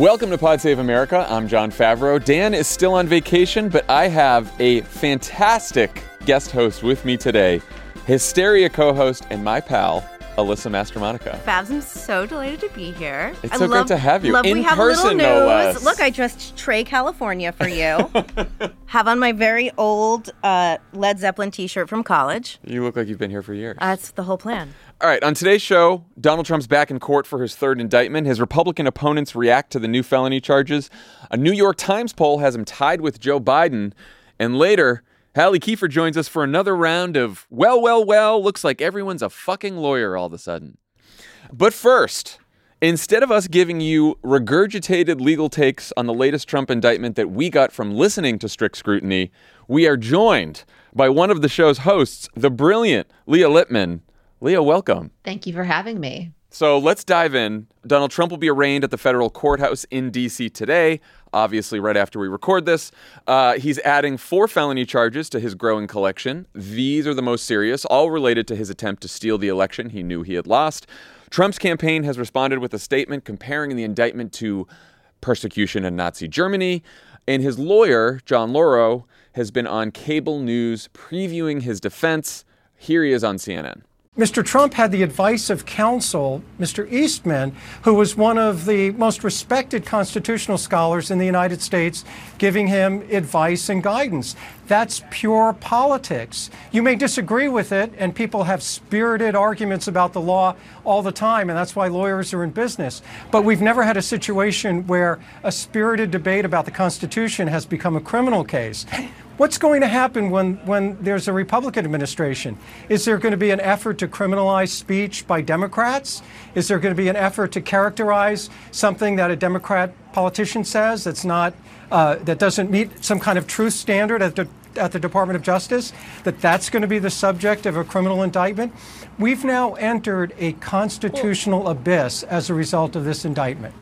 Welcome to Pod Save America. I'm Jon Favreau. Dan is still on vacation, but I have a fantastic guest host with me today, Hysteria co host and my pal, Alyssa Mastromonaco. Favs, I'm so delighted to be here. It's I so love, great to have you. Love In we have person, a no little less. news. Look, I dressed Trey California for you. have on my very old uh, Led Zeppelin T-shirt from college. You look like you've been here for years. That's the whole plan. All right, on today's show, Donald Trump's back in court for his third indictment. His Republican opponents react to the new felony charges. A New York Times poll has him tied with Joe Biden. And later, Halle Kiefer joins us for another round of, well, well, well, looks like everyone's a fucking lawyer all of a sudden. But first, instead of us giving you regurgitated legal takes on the latest Trump indictment that we got from listening to strict scrutiny, we are joined by one of the show's hosts, the brilliant Leah Litman. Leah, welcome. Thank you for having me. So let's dive in. Donald Trump will be arraigned at the federal courthouse in D.C. today, obviously, right after we record this. Uh, he's adding four felony charges to his growing collection. These are the most serious, all related to his attempt to steal the election he knew he had lost. Trump's campaign has responded with a statement comparing the indictment to persecution in Nazi Germany. And his lawyer, John Lauro, has been on cable news previewing his defense. Here he is on CNN. Mr. Trump had the advice of counsel, Mr. Eastman, who was one of the most respected constitutional scholars in the United States, giving him advice and guidance. That's pure politics. You may disagree with it, and people have spirited arguments about the law all the time, and that's why lawyers are in business. But we've never had a situation where a spirited debate about the Constitution has become a criminal case. What's going to happen when, when there's a Republican administration? Is there going to be an effort to criminalize speech by Democrats? Is there going to be an effort to characterize something that a Democrat politician says that's not, uh, that doesn't meet some kind of truth standard at the, at the Department of Justice? That that's going to be the subject of a criminal indictment? We've now entered a constitutional abyss as a result of this indictment.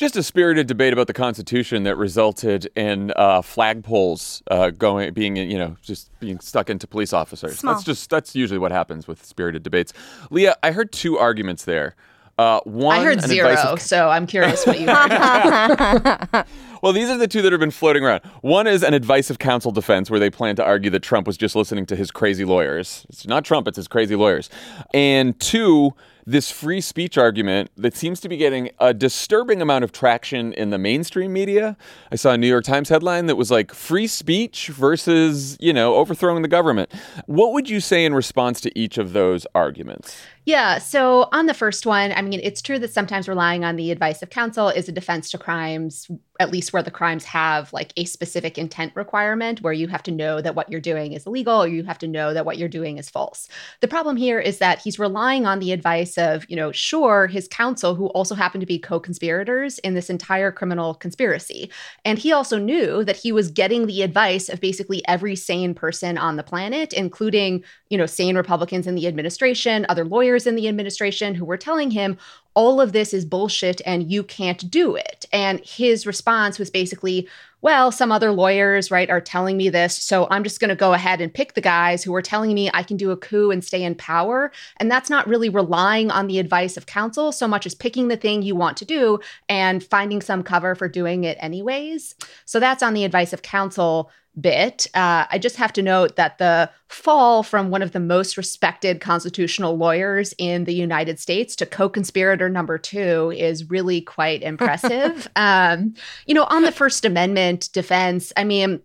Just a spirited debate about the Constitution that resulted in uh, flagpoles uh, going, being, you know, just being stuck into police officers. Small. That's just that's usually what happens with spirited debates. Leah, I heard two arguments there. Uh, one, I heard zero, of- so I'm curious what you heard. well, these are the two that have been floating around. One is an advice of counsel defense, where they plan to argue that Trump was just listening to his crazy lawyers. It's not Trump; it's his crazy lawyers. And two, this free speech argument that seems to be getting a disturbing amount of traction in the mainstream media. I saw a New York Times headline that was like free speech versus, you know, overthrowing the government. What would you say in response to each of those arguments? Yeah. So on the first one, I mean, it's true that sometimes relying on the advice of counsel is a defense to crimes at least where the crimes have like a specific intent requirement where you have to know that what you're doing is illegal or you have to know that what you're doing is false. The problem here is that he's relying on the advice of, you know, sure, his counsel, who also happened to be co conspirators in this entire criminal conspiracy. And he also knew that he was getting the advice of basically every sane person on the planet, including, you know, sane Republicans in the administration, other lawyers in the administration who were telling him, all of this is bullshit and you can't do it. And his response was basically, well, some other lawyers, right, are telling me this. So I'm just going to go ahead and pick the guys who are telling me I can do a coup and stay in power. And that's not really relying on the advice of counsel so much as picking the thing you want to do and finding some cover for doing it anyways. So that's on the advice of counsel bit. Uh, I just have to note that the fall from one of the most respected constitutional lawyers in the United States to co conspirator number two is really quite impressive. um, you know, on the First Amendment defense, I mean,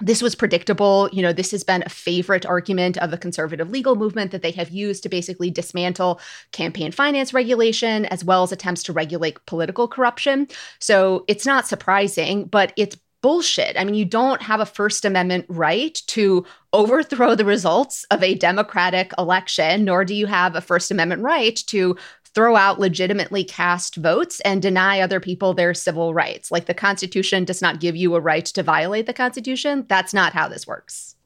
this was predictable. You know, this has been a favorite argument of the conservative legal movement that they have used to basically dismantle campaign finance regulation as well as attempts to regulate political corruption. So it's not surprising, but it's bullshit. I mean, you don't have a First Amendment right to overthrow the results of a democratic election, nor do you have a First Amendment right to throw out legitimately cast votes and deny other people their civil rights. Like the Constitution does not give you a right to violate the Constitution. That's not how this works.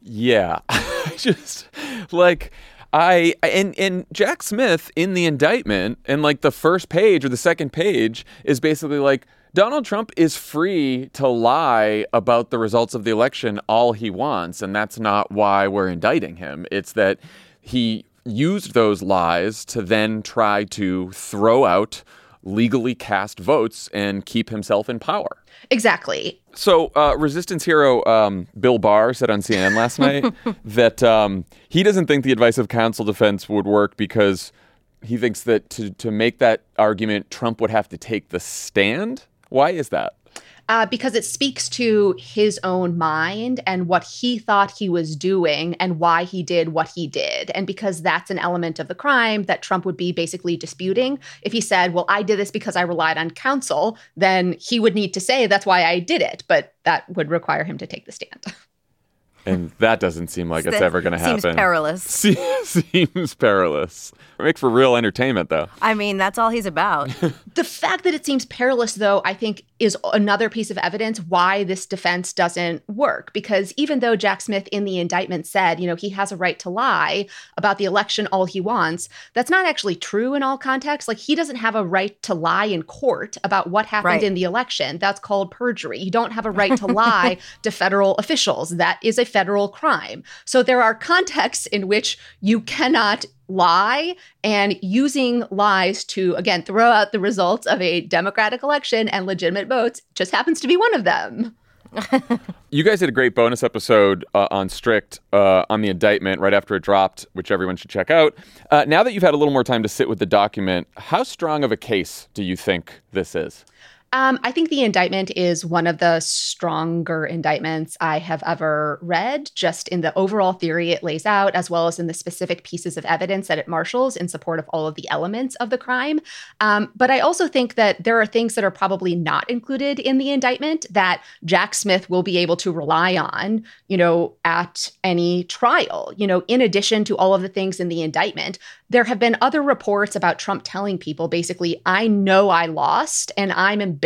Yeah. just like I and and Jack Smith in the indictment and like the first page or the second page is basically like Donald Trump is free to lie about the results of the election all he wants, and that's not why we're indicting him. It's that he used those lies to then try to throw out legally cast votes and keep himself in power. Exactly. So, uh, resistance hero um, Bill Barr said on CNN last night that um, he doesn't think the advice of counsel defense would work because he thinks that to, to make that argument, Trump would have to take the stand. Why is that? Uh, because it speaks to his own mind and what he thought he was doing and why he did what he did. And because that's an element of the crime that Trump would be basically disputing. If he said, Well, I did this because I relied on counsel, then he would need to say, That's why I did it. But that would require him to take the stand. And that doesn't seem like it's ever going to happen. Seems perilous. seems perilous. It makes for real entertainment, though. I mean, that's all he's about. the fact that it seems perilous, though, I think is another piece of evidence why this defense doesn't work. Because even though Jack Smith in the indictment said, you know, he has a right to lie about the election all he wants, that's not actually true in all contexts. Like, he doesn't have a right to lie in court about what happened Right. in the election. That's called perjury. You don't have a right to lie to federal officials. That is a federal crime. So there are contexts in which you cannot lie and using lies to again throw out the results of a democratic election and legitimate votes just happens to be one of them. You guys did a great bonus episode uh, on Strict uh, on the indictment right after it dropped, which everyone should check out. Uh, now that you've had a little more time to sit with the document, how strong of a case do you think this is? Um, I think the indictment is one of the stronger indictments I have ever read, just in the overall theory it lays out, as well as in the specific pieces of evidence that it marshals in support of all of the elements of the crime. Um, but I also think that there are things that are probably not included in the indictment that Jack Smith will be able to rely on, you know, at any trial. You know, in addition to all of the things in the indictment, there have been other reports about Trump telling people basically, I know I lost and I'm embarrassed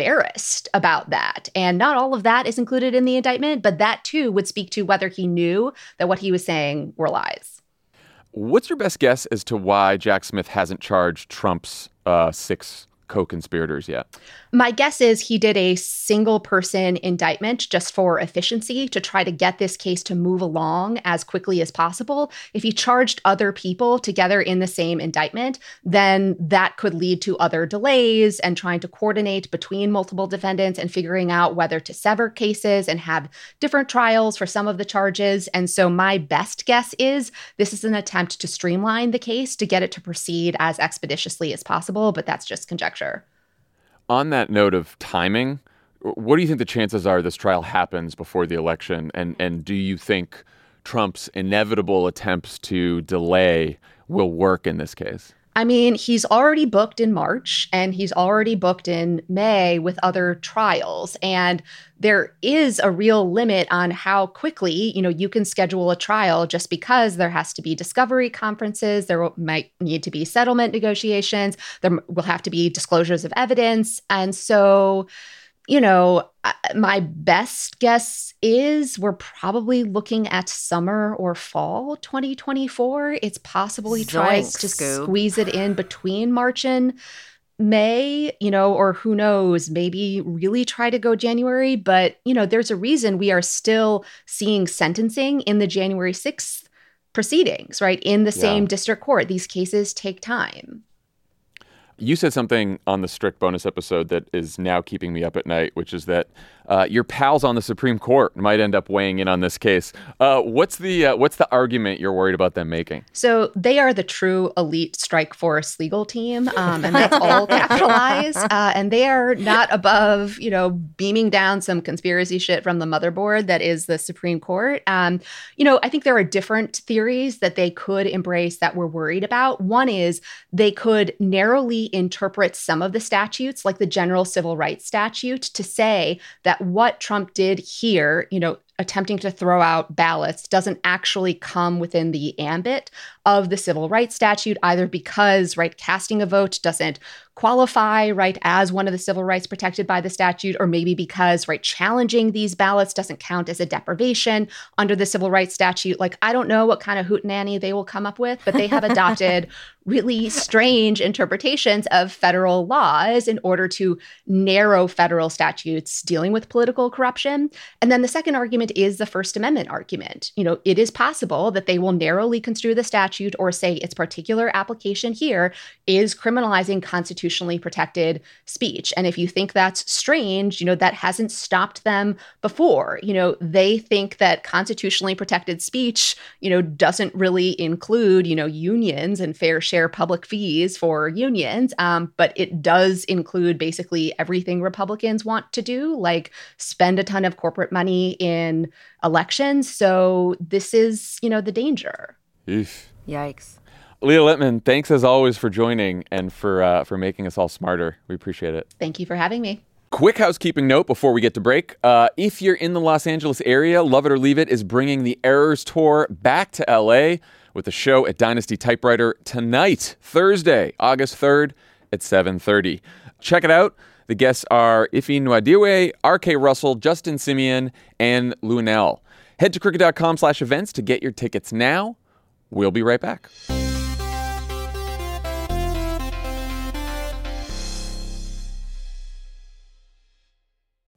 about that. And not all of that is included in the indictment, but that too would speak to whether he knew that what he was saying were lies. What's your best guess as to why Jack Smith hasn't charged Trump's uh, six co conspirators yet? My guess is he did a single person indictment just for efficiency to try to get this case to move along as quickly as possible. If he charged other people together in the same indictment, then that could lead to other delays and trying to coordinate between multiple defendants and figuring out whether to sever cases and have different trials for some of the charges. And so, my best guess is this is an attempt to streamline the case to get it to proceed as expeditiously as possible, but that's just conjecture. On that note of timing, what do you think the chances are this trial happens before the election? And, and do you think Trump's inevitable attempts to delay will work in this case? I mean, he's already booked in March and he's already booked in May with other trials. And there is a real limit on how quickly, you know, you can schedule a trial just because there has to be discovery conferences, there might need to be settlement negotiations, there will have to be disclosures of evidence. And so, you know, uh, my best guess is we're probably looking at summer or fall 2024. It's possible he tries to squeeze it in between March and May, you know, or who knows, maybe really try to go January. But, you know, there's a reason we are still seeing sentencing in the January 6th proceedings, right? In the same yeah. district court. These cases take time. You said something on the strict bonus episode that is now keeping me up at night, which is that uh, your pals on the Supreme Court might end up weighing in on this case. Uh, what's the uh, what's the argument you're worried about them making? So they are the true elite strike force legal team, um, and that's all capitalized. Uh, and they are not above, you know, beaming down some conspiracy shit from the motherboard that is the Supreme Court. Um, you know, I think there are different theories that they could embrace that we're worried about. One is they could narrowly interpret some of the statutes, like the general civil rights statute, to say that what Trump did here, you know, attempting to throw out ballots doesn't actually come within the ambit of the civil rights statute either because right casting a vote doesn't qualify right as one of the civil rights protected by the statute or maybe because right challenging these ballots doesn't count as a deprivation under the civil rights statute. Like i don't know what kind of hootenanny they will come up with but they have adopted really strange interpretations of federal laws in order to narrow federal statutes dealing with political corruption. And then the second argument is the first amendment argument. You know it is possible that they will narrowly construe the statute or say its particular application here is criminalizing constitutional constitutionally protected speech. And if you think that's strange, you know, that hasn't stopped them before. You know, they think that constitutionally protected speech, you know, doesn't really include, you know, unions and fair share public fees for unions. Um, but it does include basically everything Republicans want to do, like spend a ton of corporate money in elections. So this is, you know, the danger. Oof. Yikes. Leah Litman, thanks as always for joining and for uh, for making us all smarter. We appreciate it. Thank you for having me. Quick housekeeping note before we get to break. Uh, if you're in the Los Angeles area, Love It or Leave It is bringing the Errors Tour back to LA with a show at Dynasty Typewriter tonight, Thursday, August 3rd at 7:30. Check it out. The guests are Ife Nwadiwe, R.K. Russell, Justin Simeon, and Luenell. Head to crooked.com slash events to get your tickets now. We'll be right back.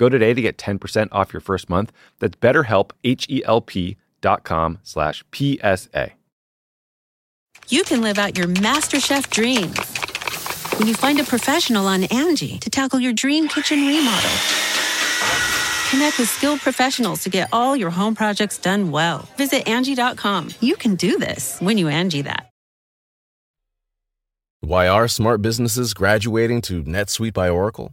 Go today to get 10% off your first month. That's betterhelp, H-E-L-P dot com slash PSA. You can live out your MasterChef dreams when you find a professional on Angie to tackle your dream kitchen remodel. Connect with skilled professionals to get all your home projects done well. Visit Angie.com. You can do this when you Angie that. Why are smart businesses graduating to NetSuite by Oracle?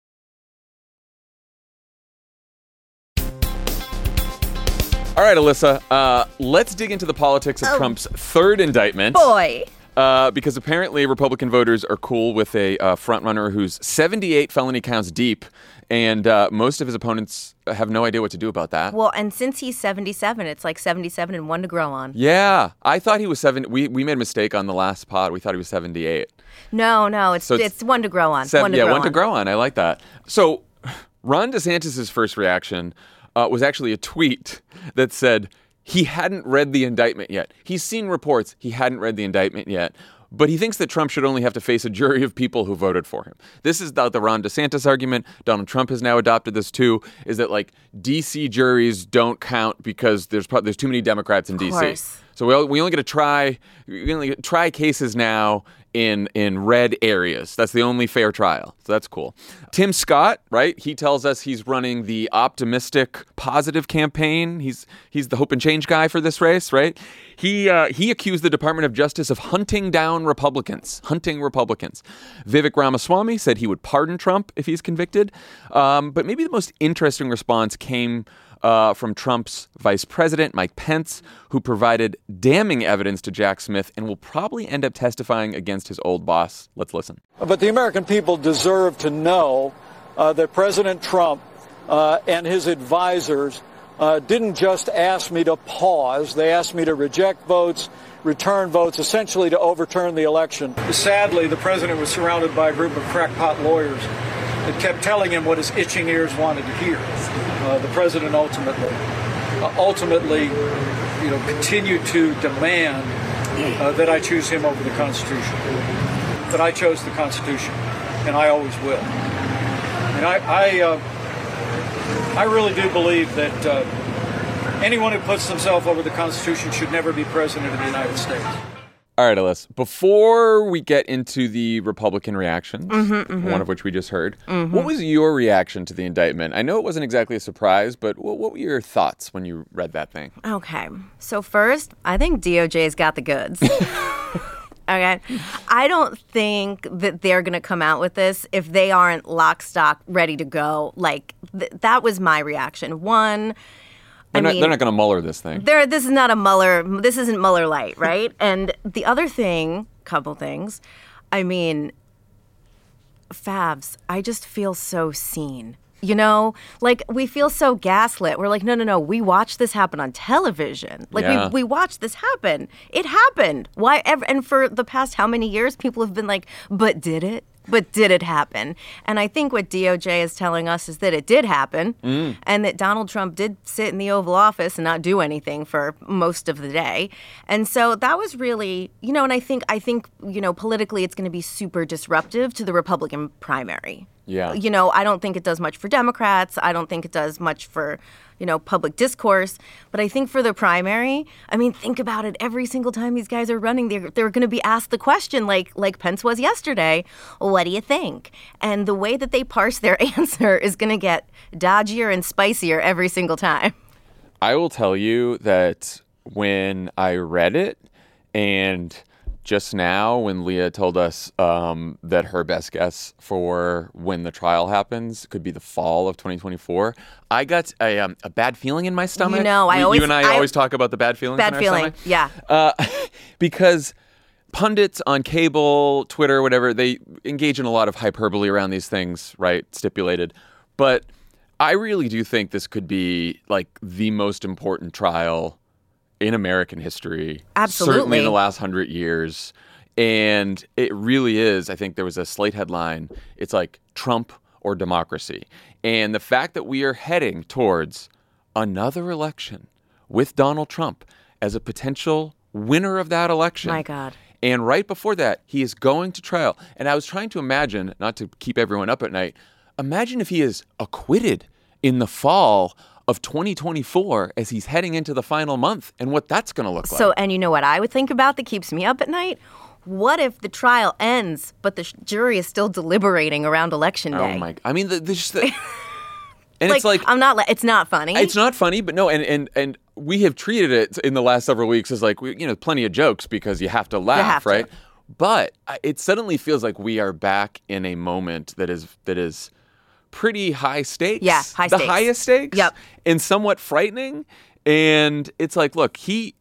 All right, Alyssa, uh, let's dig into the politics of Trump's third indictment. Boy. Uh, because apparently Republican voters are cool with a uh, frontrunner who's 78 felony counts deep, and uh, most of his opponents have no idea what to do about that. Well, and since he's 77, it's like 77 and one to grow on. Yeah, I thought he was seven. We we made a mistake on the last pod. We thought he was 78. No, no, it's So it's it's, one to grow on. Seven, one to yeah, grow one on. to grow on. I like that. So, Ron DeSantis' first reaction uh, was actually a tweet that said he hadn't read the indictment yet. He's seen reports, he hadn't read the indictment yet. But he thinks that Trump should only have to face a jury of people who voted for him. This is the, the Ron DeSantis argument. Donald Trump has now adopted this too. Is that like DC juries don't count because there's pro- there's too many Democrats in DC. So we, we only get to try we only get try cases now in in red areas. That's the only fair trial. So that's cool. Tim Scott, right? He tells us he's running the optimistic, positive campaign. He's he's the hope and change guy for this race, right? He uh, he accused the Department of Justice of hunting down Republicans, hunting Republicans. Vivek Ramaswamy said he would pardon Trump if he's convicted. Um, but maybe the most interesting response came uh, from Trump's vice president, Mike Pence, who provided damning evidence to Jack Smith and will probably end up testifying against his old boss. Let's listen. But the American people deserve to know uh, that President Trump uh, and his advisors uh, didn't just ask me to pause, they asked me to reject votes, return votes, essentially to overturn the election. Sadly, the president was surrounded by a group of crackpot lawyers that kept telling him what his itching ears wanted to hear. Uh, the president ultimately, uh, ultimately, you know, continued to demand uh, that I choose him over the Constitution. That I chose the Constitution, and I always will. And I, I, uh, I really do believe that uh, anyone who puts themselves over the Constitution should never be president of the United States. All right, Alyssa. Before we get into the Republican reactions, Mhm, mhm. one of which we just heard, Mhm. what was your reaction to the indictment? I know it wasn't exactly a surprise, but what, what were your thoughts when you read that thing? Okay. So first, I think DOJ's got the goods. okay. I don't think that they're going to come out with this if they aren't lock stock ready to go. Like th- that was my reaction. One They're I not, mean, they're not going to Mueller this thing. There, this is not a Mueller. This isn't Mueller light, right? and the other thing, couple things. I mean, Favs. I just feel so seen. You know, like we feel so gaslit. We're like, no, no, no. We watched this happen on television. Like Yeah. we we watched this happen. It happened. Why? Ever, and for the past how many years, people have been like, but did it? But did it happen? And I think what DOJ is telling us is that it did happen Mm. and that Donald Trump did sit in the Oval Office and not do anything for most of the day. And so that was really, you know, and I think I think, you know, politically it's going to be super disruptive to the Republican primary. Yeah. You know, I don't think it does much for Democrats. I don't think it does much for, you know, public discourse. But I think for the primary, I mean, think about it. Every single time these guys are running, they're, they're going to be asked the question, like like Pence was yesterday. What do you think? And the way that they parse their answer is going to get dodgier and spicier every single time. I will tell you that when I read it and just now when Leah told us um, that her best guess for when the trial happens could be the fall of 2024, I got a, um, a bad feeling in my stomach. know, I We- always- you and I, I- always talk about the bad feelings. in Bad feeling. stomach. Yeah. Uh, because pundits on cable, Twitter, whatever, they engage in a lot of hyperbole around these things, right? Stipulated. But I really do think this could be like the most important trial in American history. Absolutely. Certainly in the last hundred years. And it really is. I think there was a slate headline. It's like Trump or democracy. And the fact that we are heading towards another election with Donald Trump as a potential winner of that election. My God. And right before that, he is going to trial. And I was trying to imagine, not to keep everyone up at night, imagine if he is acquitted in the fall of 2024 as he's heading into the final month and what that's going to look like. So, and you know what I would think about that keeps me up at night? What if the trial ends, but the sh- jury is still deliberating around election oh day? Oh my! I mean, the, the, just the, and like, it's like I'm not. It's not funny. It's not funny, but no, and and and we have treated it in the last several weeks as like we, you know plenty of jokes because you have to laugh, have to. right? But it suddenly feels like we are back in a moment that is that is pretty high stakes. Yeah, high the stakes. highest stakes. Yep. and somewhat frightening. And it's like, look, he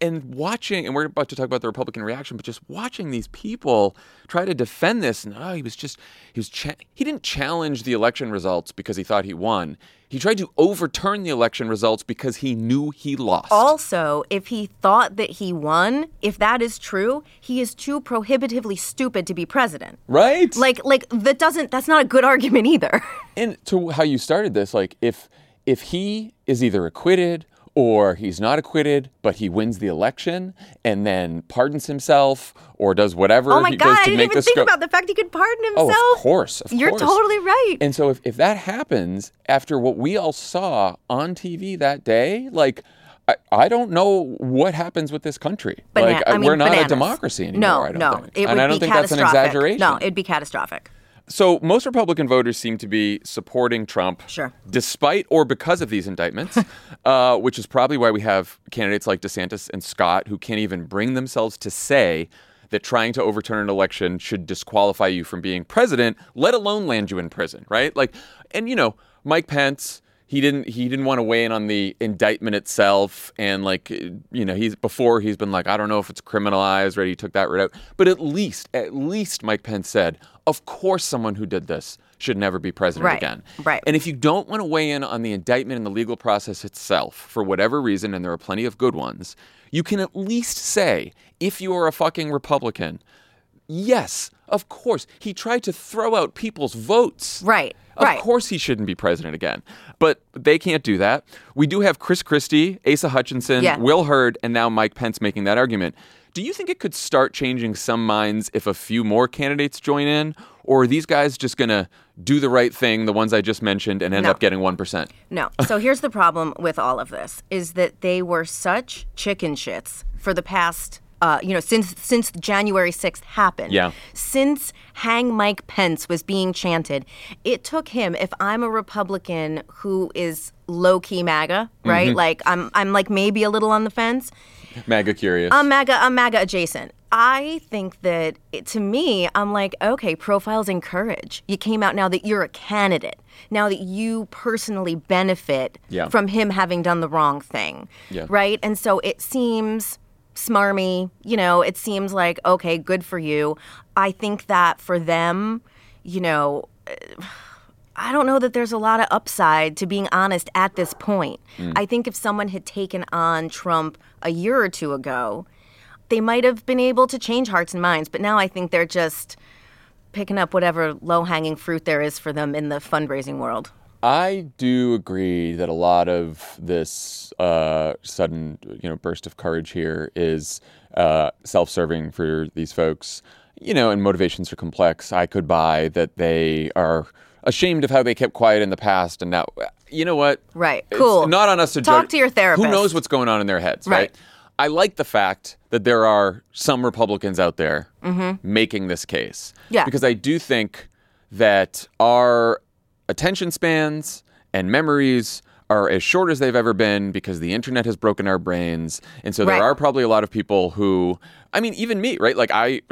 and watching, and we're about to talk about the Republican reaction, but just watching these people try to defend this, and oh, he was just he was cha- he didn't challenge the election results because he thought he won. He tried to overturn the election results because he knew he lost. Also, if he thought that he won, if that is true, he is too prohibitively stupid to be president. right? Like, like that doesn't. That's not a good argument either. and to how you started this, like if if he is either acquitted or he's not acquitted, but he wins the election and then pardons himself or does whatever oh my he god! I didn't even think go. about the fact he could pardon himself. Oh, of course, of You're course. totally right. And so if, if that happens after what we all saw on TV that day, like I, I don't know what happens with this country. Bana- like I mean, we're not bananas. a democracy anymore. No, I don't no, think. it and would I don't be think that's an catastrophic. exaggeration. No, it'd be catastrophic. So most Republican voters seem to be supporting Trump, Sure. despite or because of these indictments, uh, which is probably why we have candidates like DeSantis and Scott who can't even bring themselves to say that trying to overturn an election should disqualify you from being president, let alone land you in prison, right? Like, and you know, Mike Pence. He didn't. He didn't want to weigh in on the indictment itself, and like you know, he's before he's been like, I don't know if it's criminalized, right? He took that right out. But at least, at least, Mike Pence said, of course, someone who did this should never be president Right, again. right. And if you don't want to weigh in on the indictment and the legal process itself for whatever reason, and there are plenty of good ones, you can at least say, if you are a fucking Republican, yes, of course, he tried to throw out people's votes. Right. Of right. course he shouldn't be president again. But they can't do that. We do have Chris Christie, Asa Hutchinson, Yeah. Will Hurd, and now Mike Pence making that argument. Do you think it could start changing some minds if a few more candidates join in? Or are these guys just going to do the right thing, the ones I just mentioned, and end No. up getting 1%? No. So here's the problem with all of this is that they were such chicken shits for the past uh, you know, since since January 6th happened. Yeah. Since Hang Mike Pence was being chanted, it took him, if I'm a Republican who is low key MAGA, right? Mm-hmm. Like I'm I'm like maybe a little on the fence. MAGA curious. I'm MAGA, I'm MAGA adjacent. I think that it, to me, I'm like, okay, profiles in courage. You came out now that you're a candidate. Now that you personally benefit Yeah. from him having done the wrong thing. Yeah. Right? And so it seems smarmy, you know, it seems like, okay, good for you. I think that for them, you know, I don't know that there's a lot of upside to being honest at this point. Mm. I think if someone had taken on Trump a year or two ago, they might have been able to change hearts and minds. But now I think they're just picking up whatever low hanging fruit there is for them in the fundraising world. I do agree that a lot of this uh, sudden, you know, burst of courage here is uh, self-serving for these folks. You know, and motivations are complex. I could buy that they are ashamed of how they kept quiet in the past, and now, you know what? Right. It's Cool. not on us to Talk judge. to your therapist. Who knows what's going on in their heads, right? Right. I like the fact that there are some Republicans out there making this case. Mm-hmm. Yeah. Because I do think that our attention spans and memories are as short as they've ever been because the internet has broken our brains. And so there Right. are probably a lot of people who I mean even me, right? Like I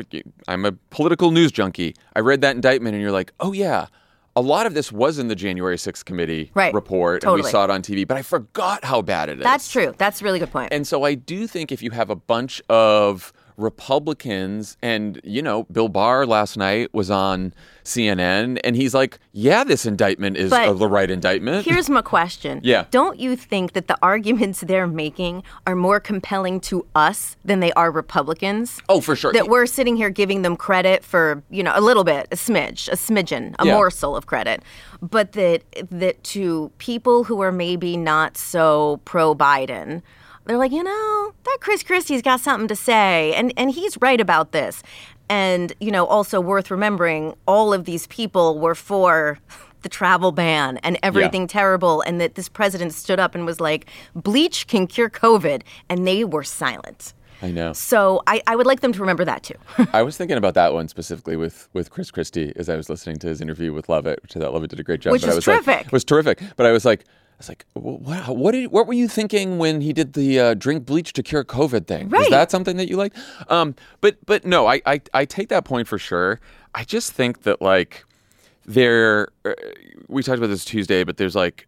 I'm a political news junkie. I read that indictment and you're like, "Oh yeah, a lot of this was in the January 6th committee Right. report and we saw it on TV, but I forgot how bad it is. That's true. That's a really good point. And so I do think if you have a bunch of Republicans, and you know, Bill Barr last night was on CNN, and he's like, "Yeah, this indictment is the right indictment." Here's my question. Yeah. Don't you think that the arguments they're making are more compelling to us than they are Republicans? oh, for sure. That we're sitting here giving them credit for, you know, a little bit, a smidge, a smidgen, a Yeah. morsel of credit. But that that to people who are maybe not so pro Biden, they're like, you know, that Chris Christie's got something to say, and and he's right about this. And you know, also worth remembering, all of these people were for the travel ban and everything terrible, and that this president stood up and was like, bleach can cure COVID, and they were silent. I know. So I, I would like them to remember that too. I was thinking about that one specifically with with Chris Christie as I was listening to his interview with Lovett, which I thought Lovett did a great job. Which was was like- terrific. was terrific. But I was like, was like, wow, what did what were you thinking when he did the uh, drink bleach to cure COVID thing? Was Right. that something that you liked? Um, but but no, I, I I take that point for sure. I just think that like there, uh, we talked about this Tuesday, but there's like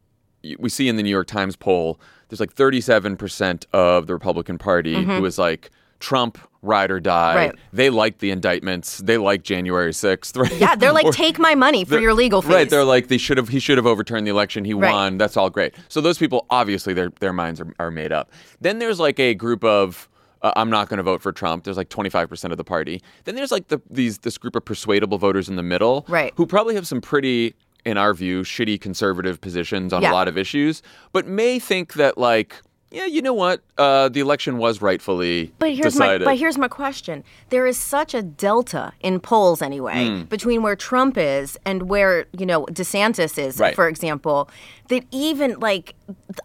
we see in the New York Times poll, there's like 37% of the Republican Party Mhm. who is like Trump ride or die. Right. They like the indictments. They like January 6th, right? yeah, they're like, Or- take my money for your legal fees. Right, they're like they should have he should have overturned the election. He Right. won. That's all great. So those people obviously their their minds are, are made up. Then there's like a group of uh, I'm not going to vote for Trump. There's like 25% of the party. Then there's like the these this group of persuadable voters in the middle, Right. Who probably have some pretty, in our view, shitty conservative positions on Yeah. a lot of issues, but may think that like, yeah, you know what, uh, the election was rightfully But here's decided. my but here's my question. There is such a delta in polls anyway Mm. between where Trump is and where, you know, DeSantis is, Right. for example, that even like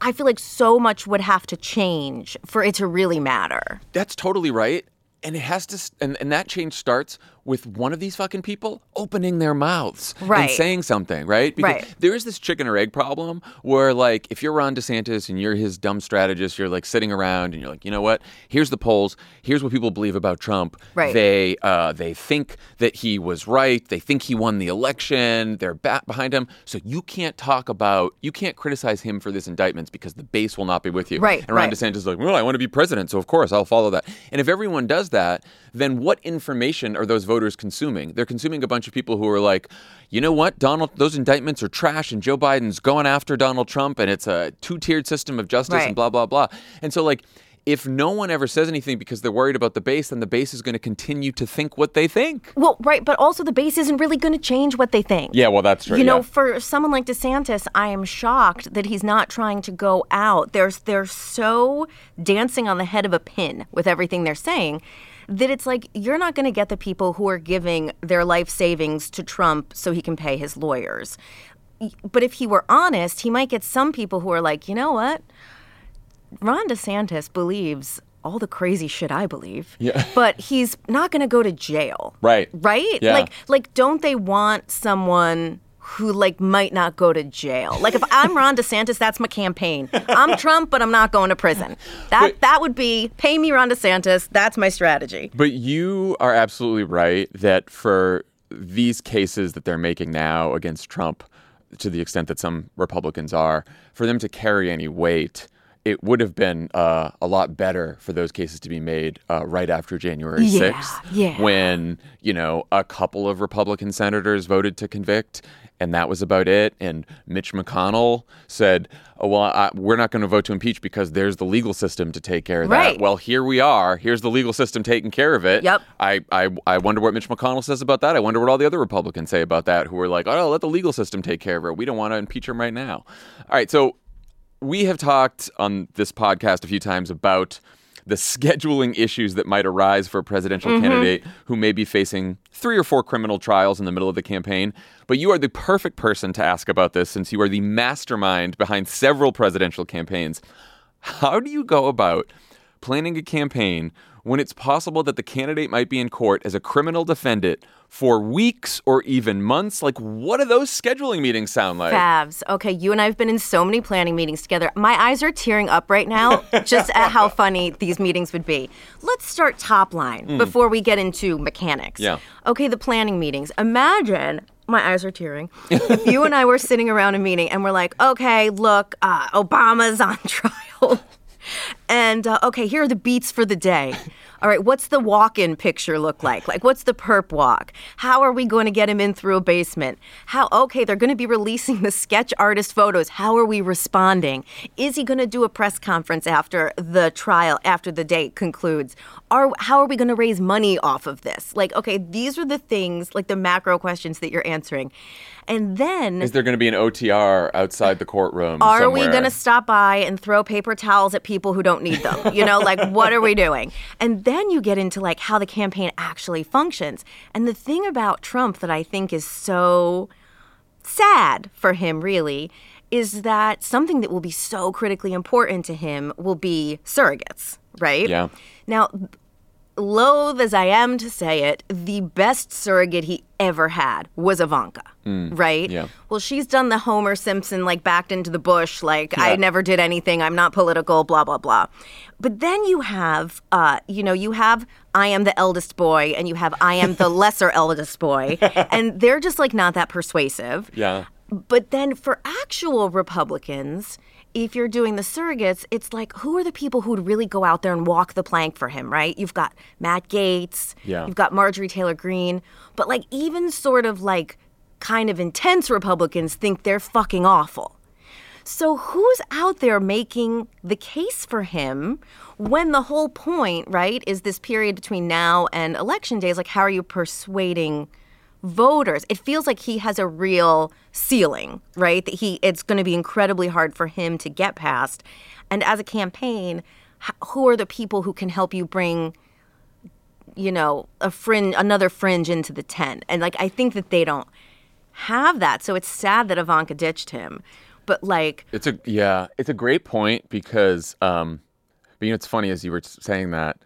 I feel like so much would have to change for it to really matter. That's totally right. And it has to, and, and that change starts with one of these fucking people opening their mouths Right. and saying something, right? Because Right. there is this chicken or egg problem where, like, if you're Ron DeSantis and you're his dumb strategist, you're like sitting around and you're like, you know what? Here's the polls. Here's what people believe about Trump. Right. They uh, they think that he was right. They think he won the election. They're back behind him. So you can't talk about, you can't criticize him for this indictments because the base will not be with you. Right, And Ron right. DeSantis is like, well, I want to be president, so of course I'll follow that. And if everyone does that, then what information are those voters consuming? They're consuming a bunch of people who are like, you know what, Donald, those indictments are trash, and Joe Biden's going after Donald Trump, and it's a two-tiered system of justice, Right. and blah blah blah. And so like. If no one ever says anything because they're worried about the base, then the base is going to continue to think what they think. Well, right, but also the base isn't really going to change what they think. Yeah, well, that's true. You know, yeah. for someone like DeSantis, I am shocked that he's not trying to go out. There's they're so dancing on the head of a pin with everything they're saying that it's like you're not going to get the people who are giving their life savings to Trump so he can pay his lawyers. But if he were honest, he might get some people who are like, "You know what? Ron DeSantis believes all the crazy shit I believe." Yeah. But he's not going to go to jail Right. right Yeah. like like don't they want someone who like might not go to jail. Like if i'm ron desantis that's my campaign. I'm trump but i'm not going to prison. That that would be pay me ron desantis that's my strategy. But you are absolutely right that for these cases that they're making now against Trump, to the extent that some Republicans are, for them to carry any weight, it would have been uh, a lot better for those cases to be made uh, right after January Yeah, 6th, yeah. when, you know, a couple of Republican senators voted to convict. And that was about it. And Mitch McConnell said, oh, well, I, we're not going to vote to impeach because there's the legal system to take care of Right. that. Well, here we are. Here's the legal system taking care of it. Yep. I, I, I wonder what Mitch McConnell says about that. I wonder what all the other Republicans say about that, who are like, oh, let the legal system take care of it. We don't want to impeach him right now. All right. So we have talked on this podcast a few times about the scheduling issues that might arise for a presidential Mhm. candidate who may be facing three or four criminal trials in the middle of the campaign. But you are the perfect person to ask about this since you are the mastermind behind several presidential campaigns. How do you go about planning a campaign when it's possible that the candidate might be in court as a criminal defendant for weeks or even months? Like, what do those scheduling meetings sound like? Favs. Okay, you and I have been in so many planning meetings together. My eyes are tearing up right now just at how funny these meetings would be. Let's start top line Mm. before we get into mechanics. Yeah. Okay, the planning meetings. Imagine. My eyes are tearing. if you and I were sitting around a meeting and we're like, okay, look, uh, Obama's on trial. And uh, okay, here are the beats for the day. All right, what's the walk in picture look like? Like, what's the perp walk? How are we going to get him in through a basement? How, okay, they're going to be releasing the sketch artist photos. How are we responding? Is he going to do a press conference after the trial, after the date concludes? Are, how are we going to raise money off of this? Like, okay, these are the things, like the macro questions that you're answering. And then. Is there going to be an OTR outside the courtroom? Are we going to stop by and throw paper towels at people who don't need them? You know, like what are we doing? And then you get into like how the campaign actually functions. And the thing about Trump that I think is so sad for him, really, is that something that will be so critically important to him will be surrogates, right? Yeah. Now, loath as I am to say it, the best surrogate he ever had was Ivanka, right? yeah. Well, she's done the Homer Simpson, like backed into the bush, like I never did anything, I'm not political, blah, blah, blah. But then you have, uh, you know, you have I am the eldest boy and you have I am the lesser eldest boy, and they're just like not that persuasive. Yeah. But then for actual Republicans, if you're doing the surrogates, it's like who are the people who would really go out there and walk the plank for him, right? You've got Matt Gaetz, Yeah. you've got Marjorie Taylor Greene, but like even sort of like kind of intense Republicans think they're fucking awful. So who's out there making the case for him when the whole point, right, is this period between now and election day is like how are you persuading voters? It feels like he has a real ceiling, right? That he it's going to be incredibly hard for him to get past. And as a campaign, who are the people who can help you bring you know, a fringe another fringe into the tent? And like I think that they don't have that. So it's sad that Ivanka ditched him. But like It's a yeah, it's a great point because um but you know it's funny as you were saying that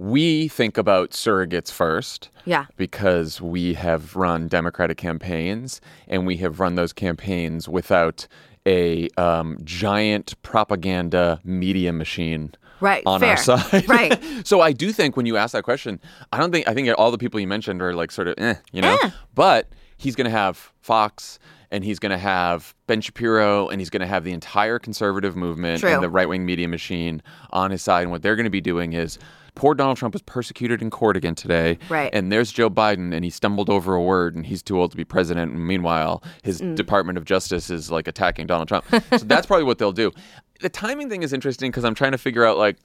we think about surrogates first. Yeah. Because we have run Democratic campaigns and we have run those campaigns without a um, giant propaganda media machine Right, on our side. Right. so I do think when you ask that question, I don't think I think all the people you mentioned are like sort of eh, you know. Eh. But he's going to have Fox and he's going to have Ben Shapiro and he's going to have the entire conservative movement True. and the right-wing media machine on his side and what they're going to be doing is poor Donald Trump was persecuted in court again today Right. and there's Joe Biden and he stumbled over a word and he's too old to be president and meanwhile his Mm. Department of Justice is like attacking Donald Trump. so that's probably what they'll do. The timing thing is interesting because I'm trying to figure out like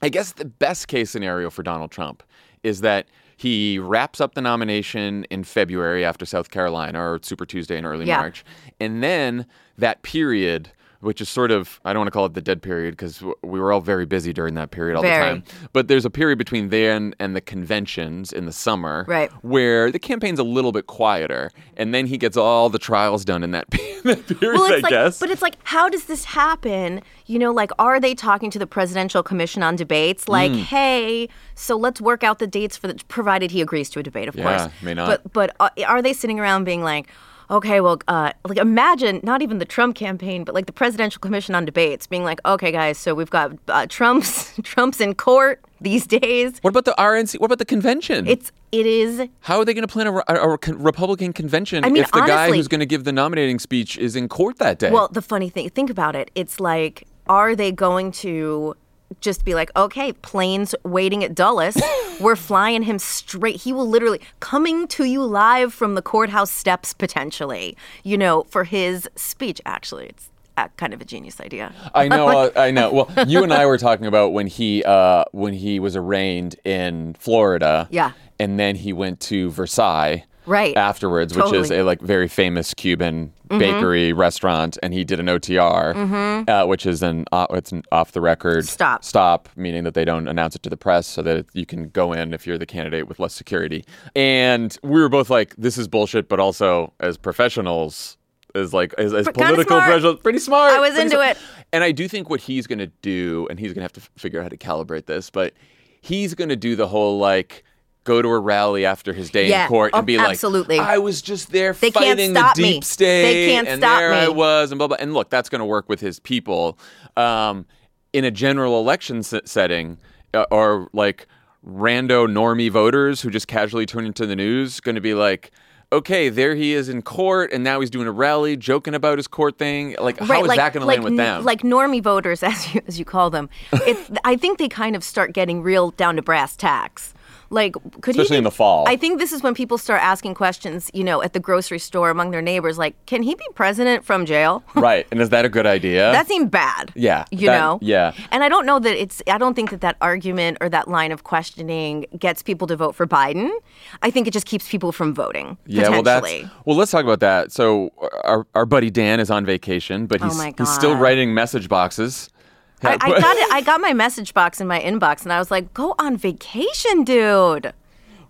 I guess the best case scenario for Donald Trump is that he wraps up the nomination in February after South Carolina or Super Tuesday in early Yeah. March. And then that period, which is sort of, I don't want to call it the dead period because we were all very busy during that period all Very. the time. But there's a period between then and the conventions in the summer Right. where the campaign's a little bit quieter. And then he gets all the trials done in that, that period, well, I like, guess. but it's like, how does this happen? You know, like, are they talking to the Presidential Commission on Debates? Like, Mm. hey, so let's work out the dates for the, provided he agrees to a debate, of Yeah, course. may not. But but uh, are they sitting around being like, okay, well, uh, like imagine not even the Trump campaign, but like the Presidential Commission on Debates being like, okay, guys, so we've got uh, Trump's Trump's in court these days. what about the RNC? What about the convention? It's it is How are they going to plan a, a- a Republican convention I mean, if the guy who's going to give the nominating speech is in court that day? Well, the funny thing, think about it. It's like, are they going to just be like, okay, planes waiting at Dulles, we're flying him straight. He will literally coming to you live from the courthouse steps potentially. You know, for his speech. Actually, it's uh, kind of a genius idea. I know, uh, I know. Well, you and I were talking about when he uh, when he was arraigned in Florida. Yeah. And then he went to Versailles. Right. Afterwards, which is a like very famous Cuban Mhm. bakery restaurant, and he did an OTR, Mhm. uh, which is an uh, it's an off the record Stop. Stop, meaning that they don't announce it to the press, so that you can go in if you're the candidate with less security. And we were both like, "This is bullshit," but also as professionals, as like as, as political professionals, pretty smart. I was into smart. it. And I do think what he's going to do, and he's going to have to f- figure out how to calibrate this, but he's going to do the whole like go to a rally after his day Yeah, in court and oh, be like, absolutely. I was just there They can't fighting stop the me. deep state. They can't and stop there I was, and blah blah. And look, that's going to work with his people. Um, in a general election s- setting, uh, or like rando normie voters who just casually tune into the news, going to be like. Okay, there he is in court, and now he's doing a rally, joking about his court thing. Like, how is like, that going to like, land with them? Like normie voters, as you, as you call them. It, I think they kind of start getting real down to brass tacks. Like, could he Especially be- in the fall. I think this is when people start asking questions, you know, at the grocery store among their neighbors, like, can he be president from jail? right, and is that a good idea? that seemed bad. yeah, you that- know? yeah. And I don't know that it's, I don't think that that argument or that line of questioning gets people to vote for Biden. I think it just keeps people from voting, Yeah, well, that's well. Let's talk about that. So, our our buddy Dan is on vacation, but Oh he's my he's still writing message boxes. I, I got it. I got my message box in my inbox, and I was like, "Go on vacation, dude."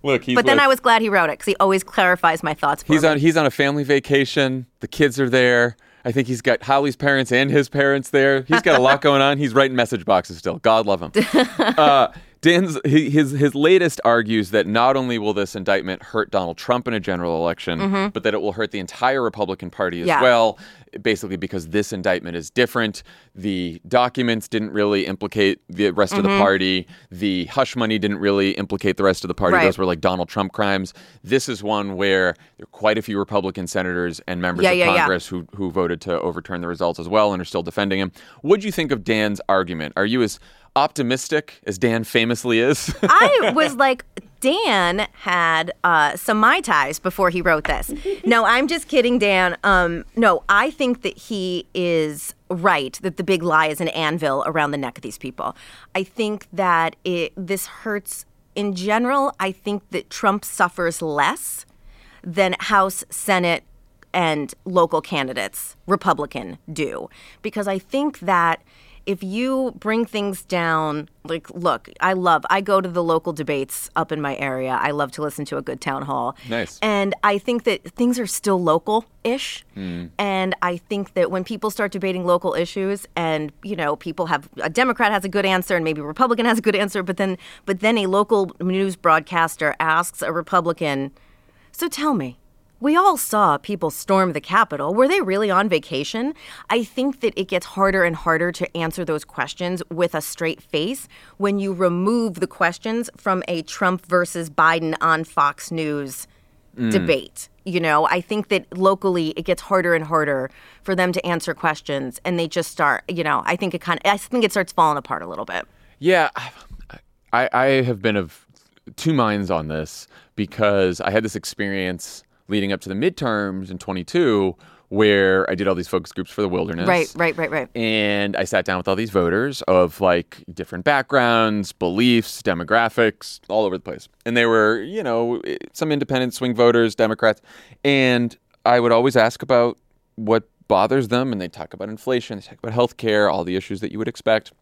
Look, he's but then I was glad he wrote it because he always clarifies my thoughts. For He's me. on he's on a family vacation. The kids are there. I think he's got Holly's parents and his parents there. He's got a lot going on. He's writing message boxes still. God love him. Uh, Dan's his his latest argues that not only will this indictment hurt Donald Trump in a general election, Mhm. but that it will hurt the entire Republican Party as Yeah. well. Basically, because this indictment is different. The documents didn't really implicate the rest of the Mhm. party. The hush money didn't really implicate the rest of the party. Right. Those were like Donald Trump crimes. This is one where there are quite a few Republican senators and members Yeah, of yeah. Congress who who voted to overturn the results as well and are still defending him. What do you think of Dan's argument? Are you as optimistic as Dan famously is? I was like, Dan had uh, some Mai Tais before he wrote this. No, I'm just kidding, Dan. Um, no, I think that he is right that the big lie is an anvil around the neck of these people. I think that it, this hurts in general. I think that Trump suffers less than House, Senate, and local candidates, Republican, do. Because I think that if you bring things down, like, look, I love, I go to the local debates up in my area. I love to listen to a good town hall. Nice. And I think that things are still local ish. Hmm. And I think that when people start debating local issues and, you know, people have a Democrat has a good answer and maybe a Republican has a good answer, but then but then a local news broadcaster asks a Republican, "So tell me, we all saw people storm the Capitol. Were they really on vacation? I think that it gets harder and harder to answer those questions with a straight face when you remove the questions from a Trump versus Biden on Fox News Mm. debate. You know, I think that locally it gets harder and harder for them to answer questions and they just start, you know, I think it kind of I think it starts falling apart a little bit. Yeah, I, I have been of two minds on this because I had this experience leading up to the midterms in 22 where I did all these focus groups for the wilderness. Right, right, right, right. And I sat down with all these voters of like different backgrounds, beliefs, demographics, all over the place. And they were, you know, some independent swing voters, Democrats. And I would always ask about what bothers them. And they talk about inflation, they talk about healthcare, all the issues that you would expect.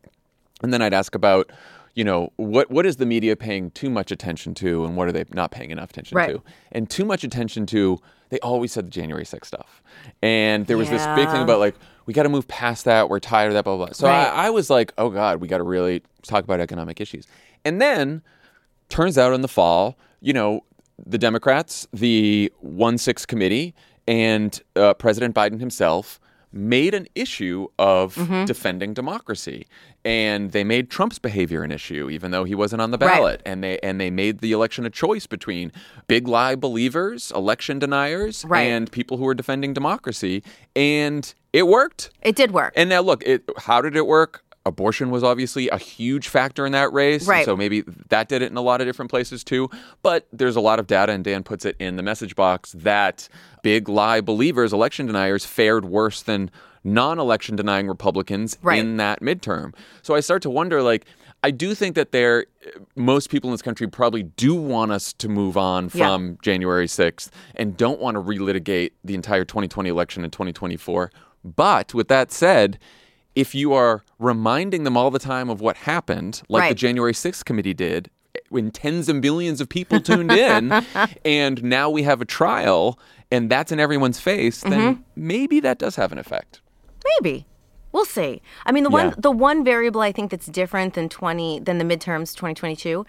And then I'd ask about, you know, what what is the media paying too much attention to and what are they not paying enough attention Right. to? And too much attention to, they always said the January 6th stuff. And there was this big thing about like, we got to move past that. We're tired of that, blah, blah, blah. So Right. I, I was like, oh God, we got to really talk about economic issues. And then turns out in the fall, you know, the Democrats, the 1 6 committee, and uh, President Biden himself made an issue of Mm-hmm. defending democracy. And they made Trump's behavior an issue, even though he wasn't on the Right. ballot. And they and they made the election a choice between big lie believers, election deniers, Right. and people who were defending democracy. And it worked. It did work. And now look, it, how did it work? Abortion was obviously a huge factor in that race. Right. So maybe that did it in a lot of different places too. But there's a lot of data, and Dan puts it in the message box, that big lie believers, election deniers, fared worse than non election denying Republicans Right. in that midterm. So I start to wonder like, I do think that there, most people in this country probably do want us to move on Yeah. from January 6th and don't want to relitigate the entire 2020 election in 2024. But with that said, if you are reminding them all the time of what happened, like the January 6th committee did, when tens of millions of people tuned in, and now we have a trial, and that's in everyone's face, then Mhm. maybe that does have an effect. Maybe. We'll see. I mean, the one the one variable I think that's different than 20 than the midterms 2022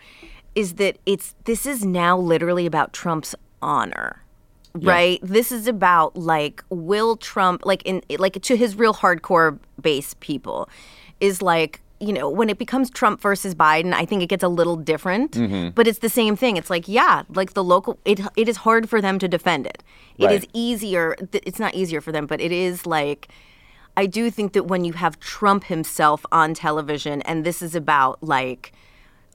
is that it's this is now literally about Trump's honor. Yeah. Right? This is about like will Trump like in like to his real hardcore base people is like you know, when it becomes Trump versus Biden, I think it gets a little different. Mhm. But it's the same thing. It's like, yeah, like the local, it it is hard for them to defend it. It is Right. easier. It's not easier for them, but it is like, I do think that when you have Trump himself on television, and this is about like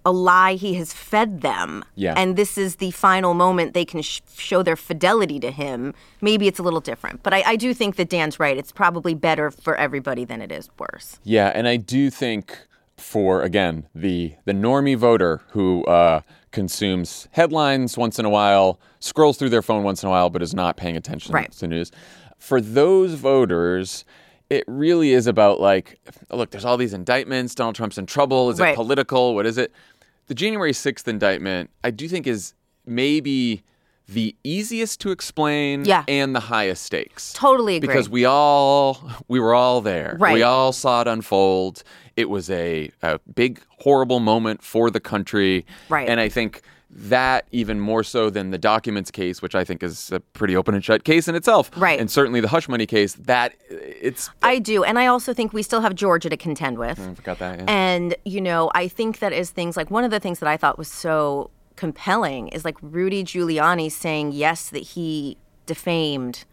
a lie he has fed them, Yeah. and this is the final moment they can sh- show their fidelity to him, maybe it's a little different. But I, I do think that Dan's right. It's probably better for everybody than it is worse. Yeah, and I do think for again the the normie voter who uh, consumes headlines once in a while, scrolls through their phone once in a while, but is not paying attention Right. to news. For those voters, it really is about like, look, there's all these indictments. Donald Trump's in trouble. Is Right. it political? What is it? The January 6th indictment, I do think is maybe the easiest to explain Yeah. and the highest stakes. Totally agree. Because we all we were all there. Right. We all saw it unfold. It was a, a big horrible moment for the country. Right. And I think that even more so than the documents case, which I think is a pretty open and shut case in itself. Right. And certainly the hush money case, that it's I do. And I also think we still have Georgia to contend with. I forgot that. Yeah. And, you know, I think that is things like one of the things that I thought was so compelling is like Rudy Giuliani saying yes that he defamed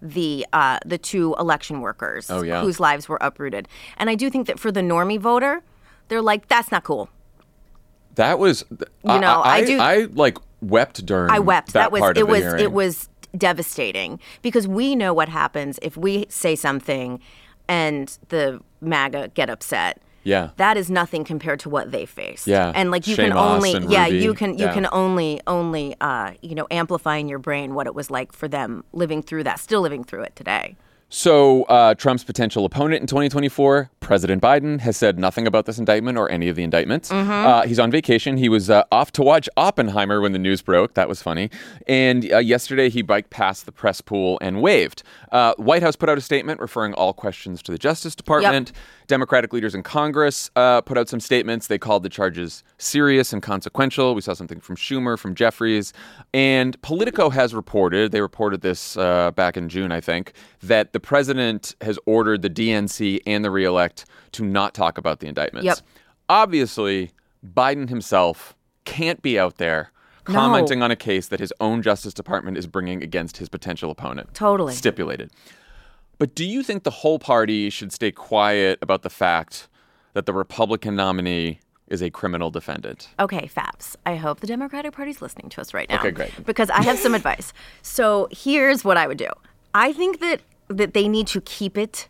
the uh, the two election workers Oh, yeah. whose lives were uprooted. And I do think that for the normie voter, they're like, that's not cool. That was You know, I, I do- I like wept during I wept. that, was part it was hearing. it was devastating because we know what happens if we say something and the MAGA get upset. Yeah. That is nothing compared to what they face. Yeah. And like you Shane can only yeah, Ruby. you can you Yeah. can only only uh, you know, amplify in your brain what it was like for them living through that, still living through it today. So, uh, Trump's potential opponent in 2024, President Biden, has said nothing about this indictment or any of the indictments. Mm-hmm. Uh, he's on vacation. He was uh, off to watch Oppenheimer when the news broke. That was funny. And uh, yesterday, he biked past the press pool and waved. Uh, White House put out a statement referring all questions to the Justice Department. Democratic leaders in Congress uh, put out some statements. They called the charges serious and consequential. We saw something from Schumer, from Jeffries. And Politico has reported, they reported this uh, back in June, I think, that the president has ordered the DNC and the reelect to not talk about the indictments. Yep. Obviously, Biden himself can't be out there No. commenting on a case that his own Justice Department is bringing against his potential opponent. Totally. Stipulated. But do you think the whole party should stay quiet about the fact that the Republican nominee is a criminal defendant? Okay, Favs. I hope the Democratic Party's listening to us right now. Okay, great. Because I have some advice. So here's what I would do. I think that that they need to keep it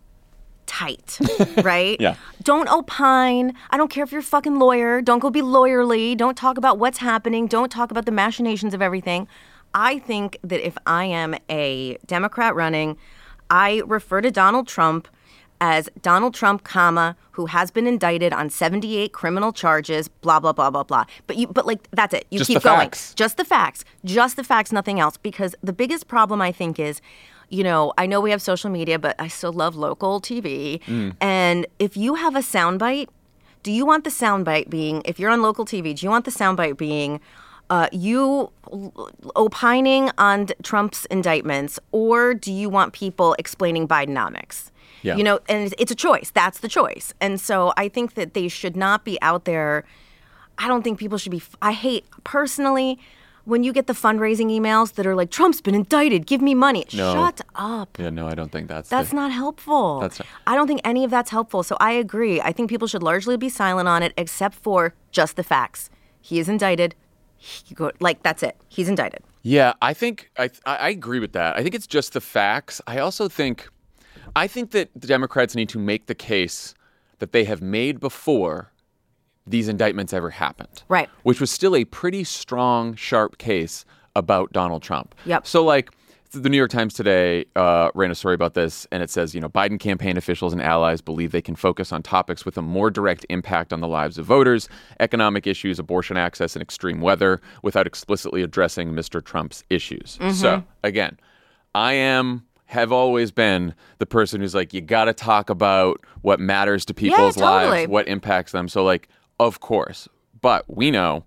tight, right? Yeah. Don't opine. I don't care if you're a fucking lawyer. Don't go be lawyerly. Don't talk about what's happening. Don't talk about the machinations of everything. I think that if I am a Democrat running, I refer to Donald Trump as Donald Trump, comma, who has been indicted on 78 criminal charges, blah blah blah blah blah. But you but like that's it. You Just keep the going. facts. Just the facts. Just the facts, nothing else. Because the biggest problem I think is, you know, I know we have social media, but I still love local TV. Mm. And if you have a soundbite, do you want the soundbite being, if you're on local TV, do you want the soundbite being uh, you opining on Trump's indictments, or do you want people explaining Bidenomics? Yeah. You know, and it's- a choice. That's the choice. And so I think that they should not be out there. I don't think people should be. I hate personally when you get the fundraising emails that are like, Trump's been indicted, give me money. No. Shut up. Yeah, no, I don't think that's That's the, not helpful. That's not- I don't think any of that's helpful. So I agree. I think people should largely be silent on it, except for just the facts. He is indicted. He go, like that's it. He's indicted. Yeah, I think I, I I agree with that. I think it's just the facts. I also think I think that the Democrats need to make the case that they have made before these indictments ever happened. Right. Which was still a pretty strong, sharp case about Donald Trump. Yep. So like the New York Times today uh, ran a story about this, and it says, you know, Biden campaign officials and allies believe they can focus on topics with a more direct impact on the lives of voters, economic issues, abortion access, and extreme weather, without explicitly addressing Mr. Trump's issues. So again, I am have always been the person who's like, you got to talk about what matters to people's totally. lives, what impacts them. So like, of course, but we know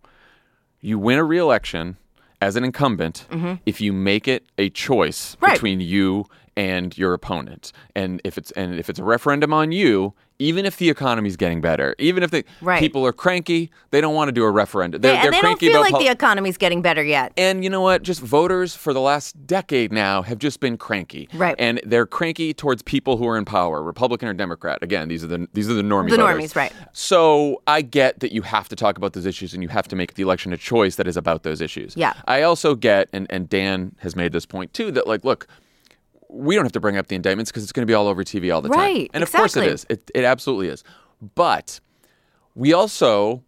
you win a reelection as an incumbent if you make it a choice Mm-hmm. Right. between you and your opponent. And if it's and if it's a referendum on you, even if the economy's getting better, even if the Right. people are cranky, they don't want to do a referendum. They're, They- they're and they don't feel like pol- the economy's getting better yet. and you know what? Just voters for the last decade now have just been cranky. Right. And they're cranky towards people who are in power, Republican or Democrat. Again, these are the these are the normie The voters. normies, right. So I get that you have to talk about those issues and you have to make the election a choice that is about those issues. Yeah. I also get, and, and Dan has made this point too, that like, look, we don't have to bring up the indictments because it's going to be all over TV all the time. Right, And of course it is. It, it absolutely is. But we also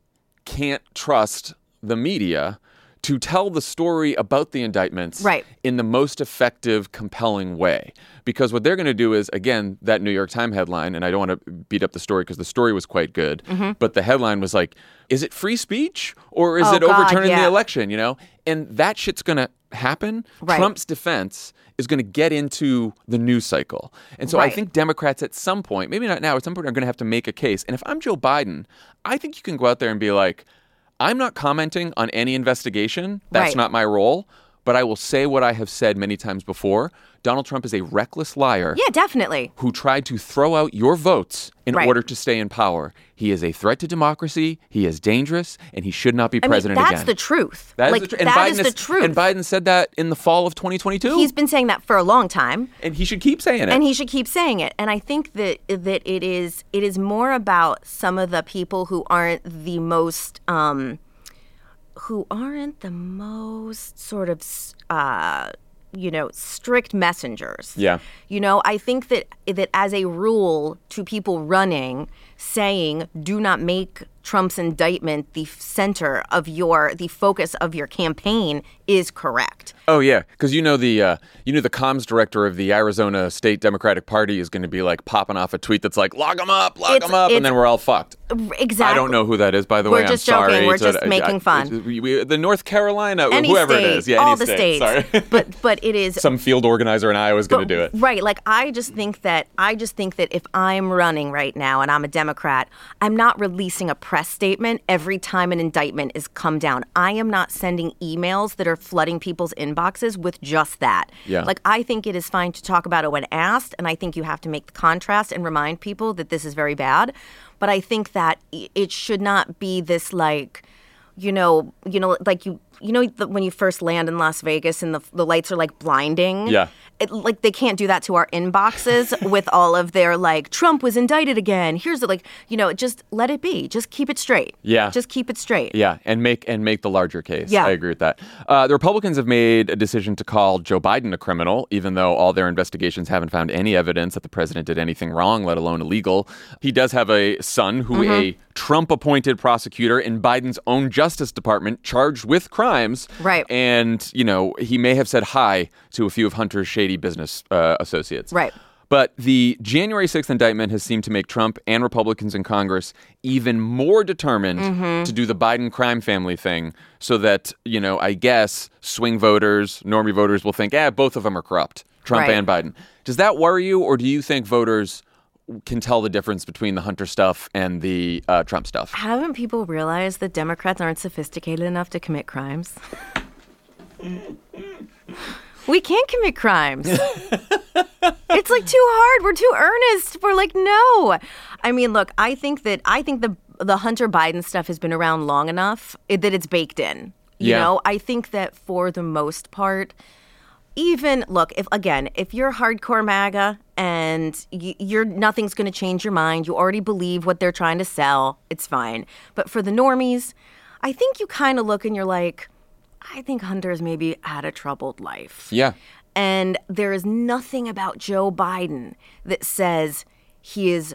can't trust the media to tell the story about the indictments Right. in the most effective, compelling way. Because what they're going to do is, again, that New York Times headline, and I don't want to beat up the story because the story was quite good, but the headline was like, is it free speech or is Mm-hmm. Oh, it God, overturning yeah. the election? You know? and that shit's gonna happen. Right. Trump's defense is going to get into the news cycle. And so I think Democrats at some point, maybe not now, at some point are going to have to make a case. And if I'm Joe Biden, I think you can go out there and be like, I'm not commenting on any investigation. That's Right. not my role. But I will say what I have said many times before. Donald Trump is a reckless liar Yeah, definitely. who tried to throw out your votes in Right. order to stay in power. He is a threat to democracy. He is dangerous, and he should not be I mean, president that's again. the truth. That is like the tr- that Biden is the truth. And Biden said that in the fall of 2022. He's been saying that for a long time. and he should keep saying it. and he should keep saying it and i think that that it is it is more about some of the people who aren't the most um who aren't the most sort of uh you know strict messengers yeah. you know i think that that as a rule to people running saying do not make trump's indictment the center of your the focus of your campaign is correct Oh yeah, because you know the uh, you know the comms director of the Arizona State Democratic Party is going to be like popping off a tweet that's like lock them up, lock them up, and then we're all fucked. exactly I don't know who that is, by the We're way. just I'm sorry. joking. We're just I- making I- fun. we- we- the North Carolina, any whoever state, it is, yeah, all the state. states. Sorry, but but it is some field organizer in Iowa is going to do it. right. Like I just think that I just think that if I'm running right now and I'm a Democrat, I'm not releasing a press statement every time an indictment is come down. I am not sending emails that are flooding people's inboxes with just that. Yeah. Like I think it is fine to talk about it when asked, and I think you have to make the contrast and remind people that this is very bad. But I think that it should not be this like you know, you know, like you, you know, the, when you first land in Las Vegas and the the lights are like blinding. Yeah. It, like they can't do that to our inboxes with all of their like Trump was indicted again. Here's the like, you know, just let it be. Just keep it straight. Yeah. Just keep it straight. Yeah, and make and make the larger case. Yeah. I agree with that. Uh, the Republicans have made a decision to call Joe Biden a criminal, even though all their investigations haven't found any evidence that the president did anything wrong, let alone illegal. He does have a son who Mm-hmm. a Trump-appointed prosecutor in Biden's own Justice Department charged with crimes. Right. And you know he may have said hi to a few of Hunter's shady business uh, associates. Right. But the January 6th indictment has seemed to make Trump and Republicans in Congress even more determined Mm-hmm. to do the Biden crime family thing so that, you know, I guess swing voters, normie voters will think, eh, both of them are corrupt, Trump Right. and Biden. Does that worry you, or do you think voters can tell the difference between the Hunter stuff and the uh, Trump stuff? Haven't people realized that Democrats aren't sophisticated enough to commit crimes? we can't commit crimes. it's like too hard. We're too earnest. We're like, no. I mean, look, I think that I think the the Hunter Biden stuff has been around long enough that it's baked in. You Yeah. know, I think that for the most part, even look if again if you're hardcore maga and you're nothing's going to change your mind. You already believe what they're trying to sell. It's fine. But for the normies i think you kind of look and you're like i think hunter's maybe had a troubled life. Yeah. and there is nothing about joe biden that says he is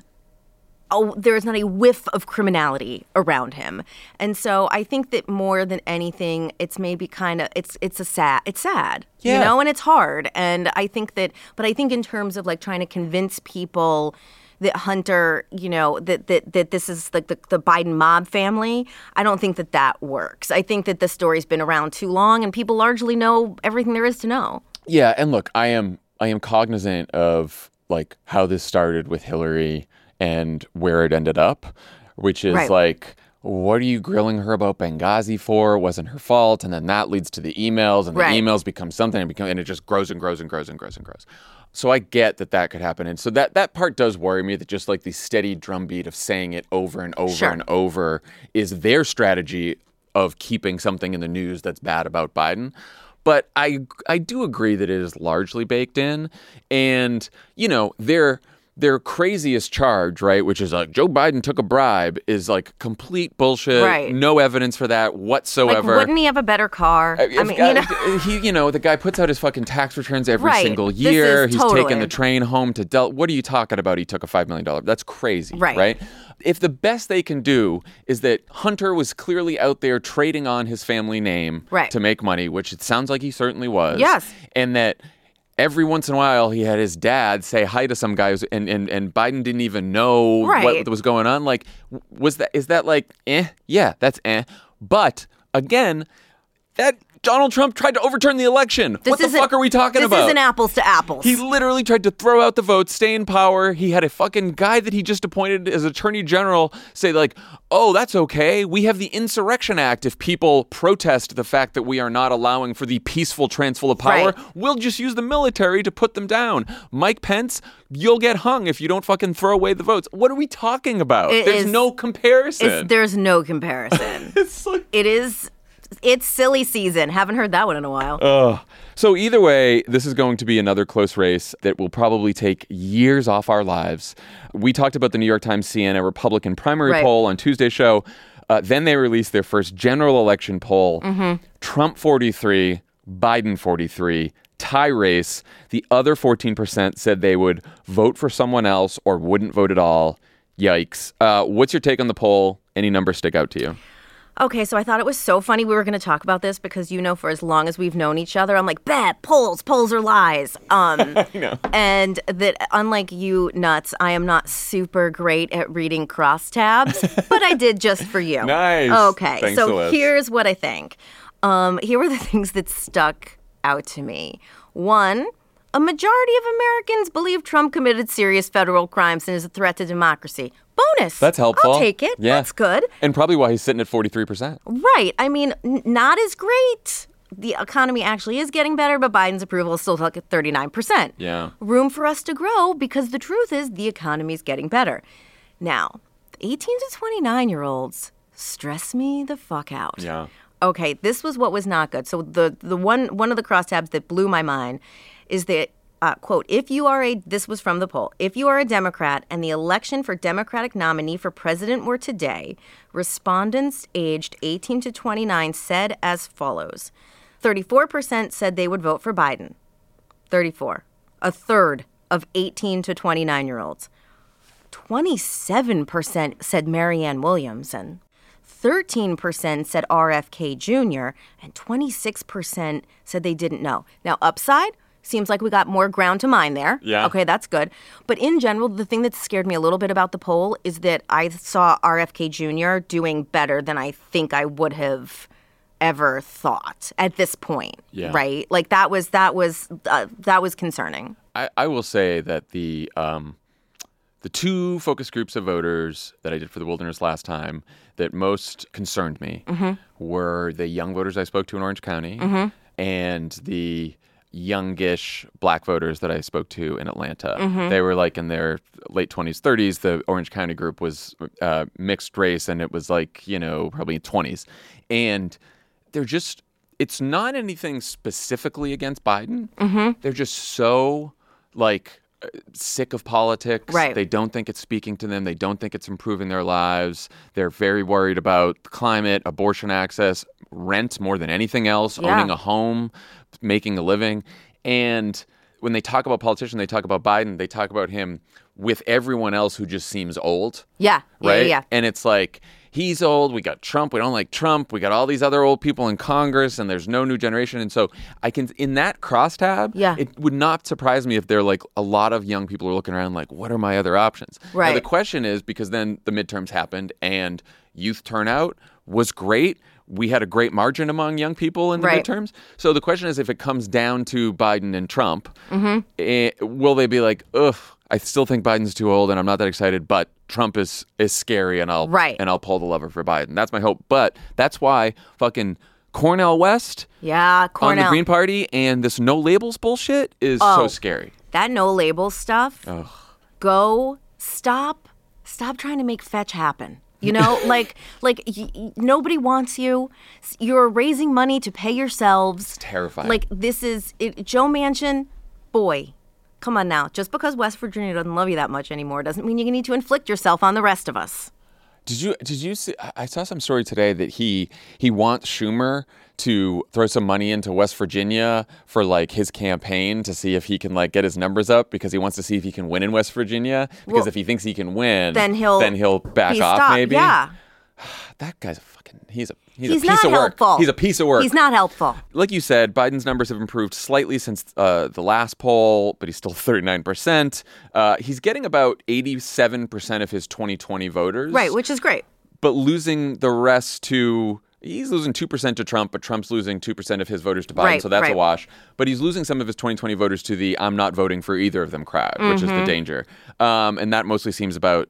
there is not a whiff of criminality around him. And so I think that more than anything, it's maybe kind of it's it's a sad it's sad, Yeah. you know, and it's hard. And I think that, but I think in terms of like trying to convince people that Hunter, you know, that that that this is like the, the Biden mob family, I don't think that that works. I think that the story's been around too long, and people largely know everything there is to know. Yeah, and look, I am I am cognizant of like how this started with Hillary and where it ended up, which is Right. like what are you grilling her about Benghazi for? It wasn't her fault, and then that leads to the emails, and the Right. emails become something, and become, and it just grows and grows and grows and grows and grows. So I get that that could happen, and so that that part does worry me. That just like the steady drumbeat of saying it over and over Sure. and over is their strategy of keeping something in the news that's bad about Biden. But I I do agree that it is largely baked in, and you know their their craziest charge, right, which is like Joe Biden took a bribe, is like complete bullshit. Right. No evidence for that whatsoever. Like, wouldn't he have a better car? Uh, I If mean, guy- you know. he, you know, the guy puts out his fucking tax returns every Right. single year. He's taking the train home to Del. What are you talking about? He took a five million dollar. That's crazy, Right. Right. If the best they can do is that Hunter was clearly out there trading on his family name Right. to make money, which it sounds like he certainly was. Yes. And that every once in a while he had his dad say hi to some guys and, and, and Biden didn't even know Right. what was going on. Like, was that, is that like, eh? Yeah, that's eh. But again, that Donald Trump tried to overturn the election. This what the fuck are we talking this about? isn't apples to apples. He literally tried to throw out the vote, stay in power. He had a fucking guy that he just appointed as attorney general say like, "Oh, that's okay. We have the Insurrection Act. If people protest the fact that we are not allowing for the peaceful transfer of power, Right. we'll just use the military to put them down." Mike Pence, you'll get hung if you don't fucking throw away the votes. What are we talking about? It There's is- no comparison. There's no comparison. it's like, it is. It's silly season. Haven't heard that one in a while. Ugh. So either way, this is going to be another close race that will probably take years off our lives. We talked about the New York Times CNN Republican primary Right. poll on Tuesday's show. Uh, then they released their first general election poll. Mm-hmm. Trump 43, Biden 43, tie race. The other 14% said they would vote for someone else or wouldn't vote at all. Yikes. Uh, what's your take on the poll? Any numbers stick out to you? Okay, so I thought it was so funny we were going to talk about this because you know, for as long as we've known each other, I'm like, bet polls, polls are lies. Um, and that unlike you nuts, I am not super great at reading crosstabs, but I did just for you. Nice. Okay, Thanks, so here's what I think. Um, here were the things that stuck out to me. One. A majority of Americans believe Trump committed serious federal crimes and is a threat to democracy. Bonus. That's helpful. I'll take it. Yeah. That's good. And probably why he's sitting at 43%. Right. I mean, n- not as great. The economy actually is getting better, but Biden's approval is still like at 39%. Yeah. Room for us to grow because the truth is the economy is getting better. Now, the 18 to 29 year olds stress me the fuck out. Yeah. Okay, this was what was not good. So the the one one of the crosstabs that blew my mind is that uh, quote if you are a this was from the poll if you are a Democrat and the election for Democratic nominee for president were today, respondents aged 18 to 29 said as follows: 34% said they would vote for Biden. 34, a third of 18 to 29 year olds. 27% said Marianne Williamson. 13% said RFK Jr., and 26% said they didn't know. Now, upside seems like we got more ground to mine there. Yeah. Okay, that's good. But in general, the thing that scared me a little bit about the poll is that I saw RFK Jr. doing better than I think I would have ever thought at this point. Yeah. Right? Like that was that was uh, that was concerning. I, I will say that the um, the two focus groups of voters that I did for the wilderness last time that most concerned me Mhm. were the young voters I spoke to in Orange County Mhm. and the youngish black voters that I spoke to in Atlanta. Mhm. They were like in their late 20s, 30s. The Orange County group was uh, mixed race and it was like, you know, probably 20s. And they're just, it's not anything specifically against Biden. Mhm. They're just so like sick of politics. Right. They don't think it's speaking to them. They don't think it's improving their lives. They're very worried about climate, abortion access, rent more than anything else, Yeah. owning a home, making a living. And when they talk about politicians, they talk about Biden, they talk about him with everyone else who just seems old Yeah. Yeah, right? Yeah. And it's like he's old. We got Trump. We don't like Trump. We got all these other old people in Congress, and there's no new generation. And so I can in that crosstab. Yeah. It would not surprise me if there like a lot of young people are looking around like, what are my other options? Right. Now, Right. the question is because then the midterms happened and youth turnout was great. We had a great margin among young people in the Right. midterms. So the question is, if it comes down to Biden and Trump, Mm-hmm. eh, will they be like, ugh, I still think Biden's too old and I'm not that excited, but Trump is is scary and I'll Right. and I'll pull the lever for Biden. That's my hope. But that's why fucking Cornel West Yeah. Cornel. on the Green Party and this no labels bullshit is Oh. so scary. that no label stuff. Ugh. go stop stop trying to make fetch happen you know like like y- nobody wants you you're raising money to pay yourselves it's Terrifying. like this is it, joe manchin boy come on now just because west virginia doesn't love you that much anymore doesn't mean you need to inflict yourself on the rest of us Did you did you see? I saw some story today that he he wants Schumer to throw some money into West Virginia for like his campaign to see if he can like get his numbers up because he wants to see if he can win in West Virginia because Well, if he thinks he can win, then he'll then he'll back off stopped. maybe. yeah that guy's a fucking he's a he's, he's, a piece not of work. helpful He's a piece of work. he's not helpful like you said, Biden's numbers have improved slightly since uh, the last poll, but he's still 39%. Uh, he's getting about 87% of his 2020 voters right which is great but losing the rest to he's losing 2% to Trump, but Trump's losing 2% of his voters to Biden, Right, so that's a wash. But he's losing some of his 2020 voters to the I'm not voting for either of them crowd, which is the Mhm. danger. Um, and that mostly seems about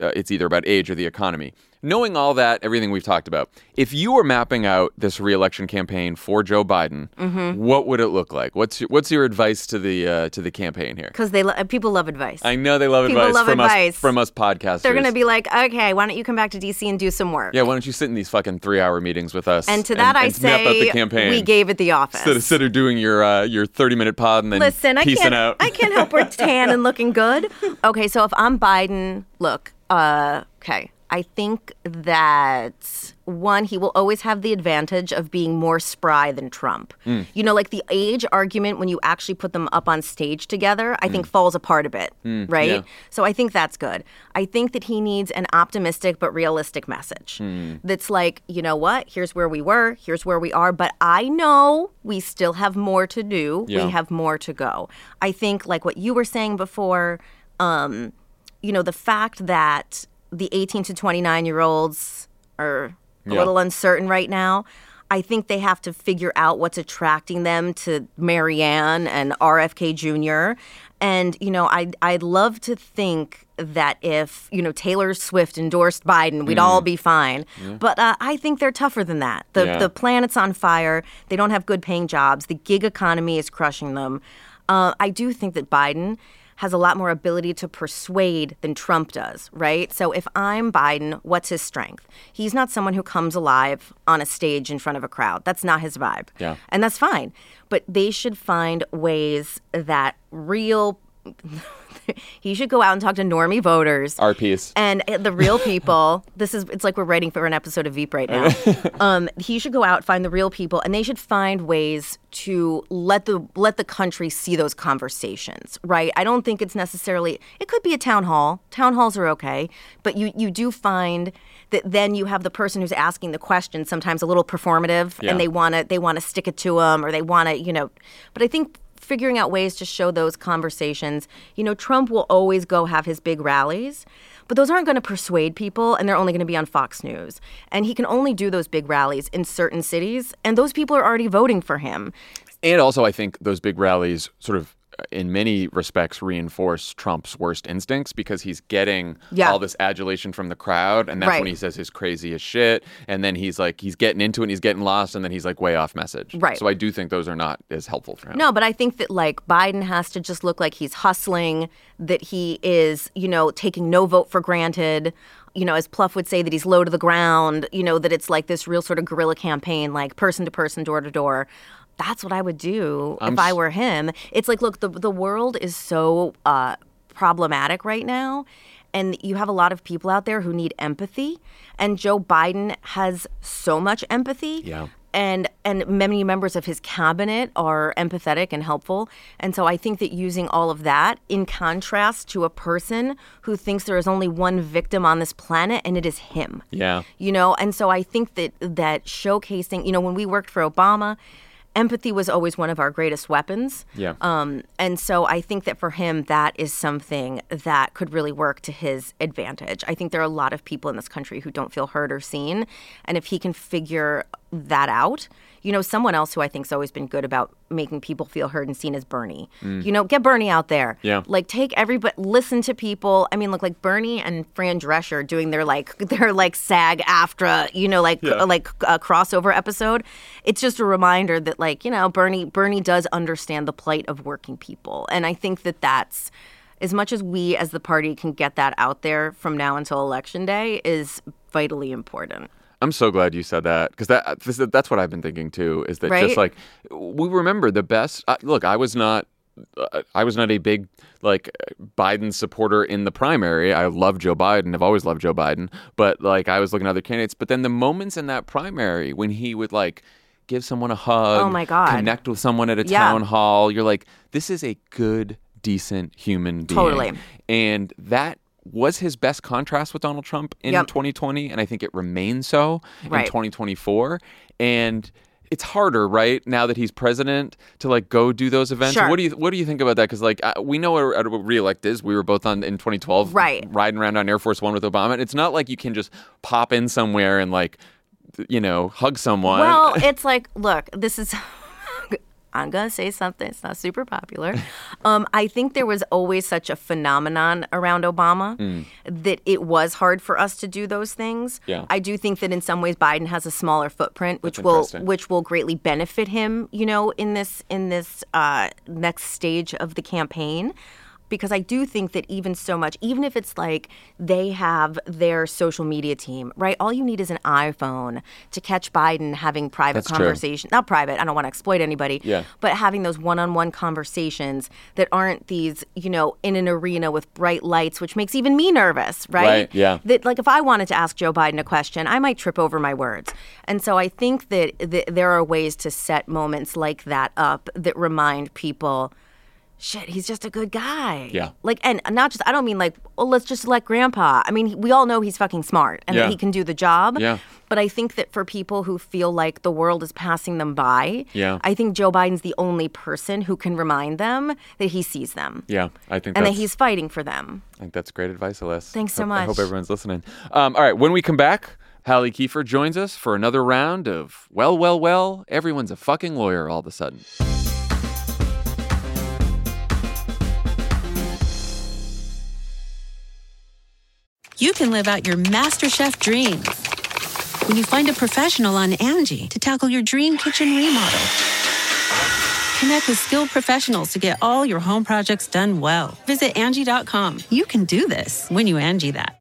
uh, it's either about age or the economy. Knowing all that, everything we've talked about, if you were mapping out this reelection campaign for Joe Biden, Mhm. what would it look like? What's your, what's your advice to the uh, to the campaign here? Because they lo- people love advice. I know they love People advice love from advice. us from us podcasters. They're going to be like, okay, why don't you come back to DC and do some work? yeah. Why don't you sit in these fucking three hour meetings with us? And to that I and out the say, campaign. we gave it the office. Instead of, instead of doing your uh, your thirty minute pod and then Listen, I can't. out. I can't help we're tan and looking good. Okay, so if I'm Biden, look. Uh, okay, I think that one, he will always have the advantage of being more spry than Trump. Mm. You know, like the age argument when you actually put them up on stage together, I think Mm. falls apart a bit, Mm, right? yeah. So I think that's good. I think that he needs an optimistic but realistic message Hmm. that's like, you know what? Here's where we were, here's where we are, but I know we still have more to do. Yeah. We have more to go. I think like what you were saying before, um, you know, the fact that the 18 to 29 year olds are a Yeah. little uncertain right now. I think they have to figure out what's attracting them to Marianne and RFK Jr. And, you know, I'd, I'd love to think that if, you know, Taylor Swift endorsed Biden, we'd Mm. all be fine. Yeah. But uh, I think they're tougher than that. The, Yeah. the planet's on fire. They don't have good paying jobs. The gig economy is crushing them. Uh, I do think that Biden has a lot more ability to persuade than Trump does, right? So if I'm Biden, what's his strength? He's not someone who comes alive on a stage in front of a crowd. That's not his vibe. Yeah. And that's fine. But they should find ways that real. he should go out and talk to normie voters. Our piece. And the real people, this is, it's like we're writing for an episode of Veep right now. um, he should go out, find the real people, and they should find ways to let the let the country see those conversations, right? I don't think it's necessarily. It could be a town hall. Town halls are okay, but you you do find that then you have the person who's asking the question sometimes a little performative, Yeah. and they want to they want to stick it to them, or they want to you know. But I think figuring out ways to show those conversations. You know, Trump will always go have his big rallies, but those aren't going to persuade people and they're only going to be on Fox News. And he can only do those big rallies in certain cities, and those people are already voting for him. And also, I think those big rallies sort of, in many respects, reinforce Trump's worst instincts because he's getting Yeah. all this adulation from the crowd. And that's Right. when he says his craziest shit. And then he's like, he's getting into it and he's getting lost. And then he's like way off message. Right. So I do think those are not as helpful for him. No, but I think that like Biden has to just look like he's hustling, that he is, you know, taking no vote for granted. You know, as Plouffe would say, that he's low to the ground, you know, that it's like this real sort of guerrilla campaign, like person to person, door to door. That's what I would do I'm if I were him. It's like, look, the, the world is so uh, problematic right now. And you have a lot of people out there who need empathy. And Joe Biden has so much empathy Yeah. and and many members of his cabinet are empathetic and helpful and so i think that using all of that in contrast to a person who thinks there is only one victim on this planet and it is him Yeah. you know and so i think that that showcasing you know when we worked for obama empathy was always one of our greatest weapons Yeah. um, and so I think that for him, that is something that could really work to his advantage. I think there are a lot of people in this country who don't feel heard or seen. And if he can figure that out, you know, someone else who I think's always been good about making people feel heard and seen is Bernie. Mm. You know, get Bernie out there. Yeah. Like take everybody, listen to people. I mean, look, like Bernie and Fran Drescher doing their like their like SAG AFTRA, you know, like Yeah. like a crossover episode. It's just a reminder that like you know Bernie Bernie does understand the plight of working people, and I think that that's as much as we as the party can get that out there from now until election day is vitally important. I'm so glad you said that because that this, that's what I've been thinking too. Is that Right? just like we remember the best? Uh, look, I was not. Uh, I was not a big like Biden supporter in the primary. I love Joe Biden. I've always loved Joe Biden. But like I was looking at other candidates. But then the moments in that primary when he would like give someone a hug, Oh, my God. connect with someone at a Yeah. town hall, you're like, this is a good, decent human being. Totally. And that was his best contrast with Donald Trump in Yep. 2020, and I think it remains so Right. in 2024. And it's harder, right, now that he's president, to like go do those events. Sure. What do you What do you think about that? Because like uh, we know what a reelect is. We were both on in 2012, Right. riding around on Air Force One with Obama. And it's not like you can just pop in somewhere and like you know, hug someone. Well, it's like, look, this is. I'm gonna say something. It's not super popular. Um, I think there was always such a phenomenon around Obama Mm. that it was hard for us to do those things. Yeah. I do think that in some ways Biden has a smaller footprint, which will which will greatly benefit him. You know, in this in this uh, next stage of the campaign. Because I do think that even so much, even if it's like they have their social media team, right? All you need is an iPhone to catch Biden having private That's true. conversation. Not private. I don't want to exploit anybody. Yeah. But having those one-on-one conversations that aren't these, you know, in an arena with bright lights, which makes even me nervous, right? Right, yeah. That like if I wanted to ask Joe Biden a question, I might trip over my words. And so I think that, that there are ways to set moments like that up that remind people. Shit, he's just a good guy. Yeah. Like, and not just, I don't mean like, oh, let's just let grandpa. I mean, we all know he's fucking smart and Yeah. that he can do the job. Yeah. But I think that for people who feel like the world is passing them by, Yeah. I think Joe Biden's the only person who can remind them that he sees them yeah, I think and that he's fighting for them. I think that's great advice, Alyssa. Thanks so Hope- I hope everyone's listening. Um, all right, when we come back, Halle Kiefer joins us for another round of well, well, well. Everyone's a fucking lawyer all of a sudden. You can live out your MasterChef dreams when you find a professional on Angie to tackle your dream kitchen remodel. Connect with skilled professionals to get all your home projects done well. Visit Angie.com. You can do this when you Angie that.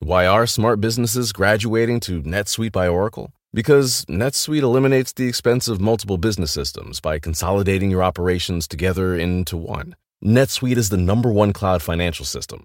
Why are smart businesses graduating to NetSuite by Oracle? Because NetSuite eliminates the expense of multiple business systems by consolidating your operations together into one. NetSuite is the number one cloud financial system,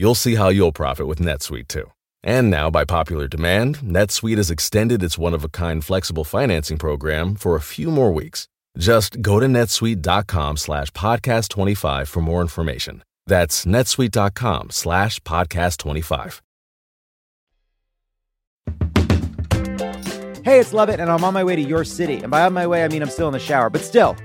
You'll see how you'll profit with NetSuite too. And now, by popular demand, NetSuite has extended its one of a kind flexible financing program for a few more weeks. Just go to netsuite.com slash podcast 25 for more information. That's netsuite.com slash podcast 25. Hey, it's Lovett, and I'm on my way to your city. And by on my way, I mean I'm still in the shower, but still,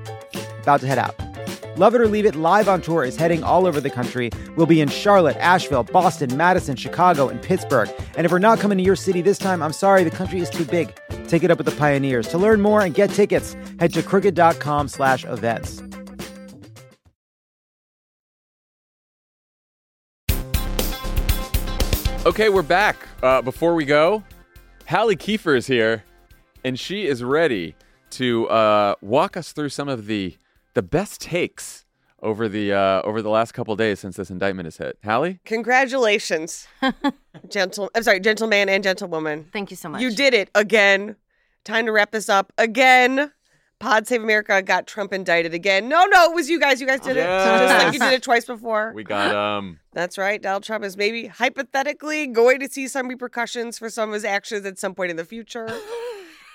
about to head out. Love It or Leave It live on tour is heading all over the country. We'll be in Charlotte, Asheville, Boston, Madison, Chicago, and Pittsburgh. And if we're not coming to your city this time, I'm sorry, the country is too big. Take it up with the pioneers. To learn more and get tickets, head to crooked.com slash events. Okay, we're back. Uh, before we go, Halle Kiefer is here, and she is ready to uh, walk us through some of the the best takes over the uh, over the last couple days since this indictment has hit. Halle, Congratulations, gentle. I'm sorry, gentleman and gentlewoman. Thank you so much. You did it again. Time to wrap this up again. Pod Save America got Trump indicted again. No, no, it was you guys. You guys did it. Just like you did it twice before. we got um. That's right. Donald Trump is maybe hypothetically going to see some repercussions for some of his actions at some point in the future.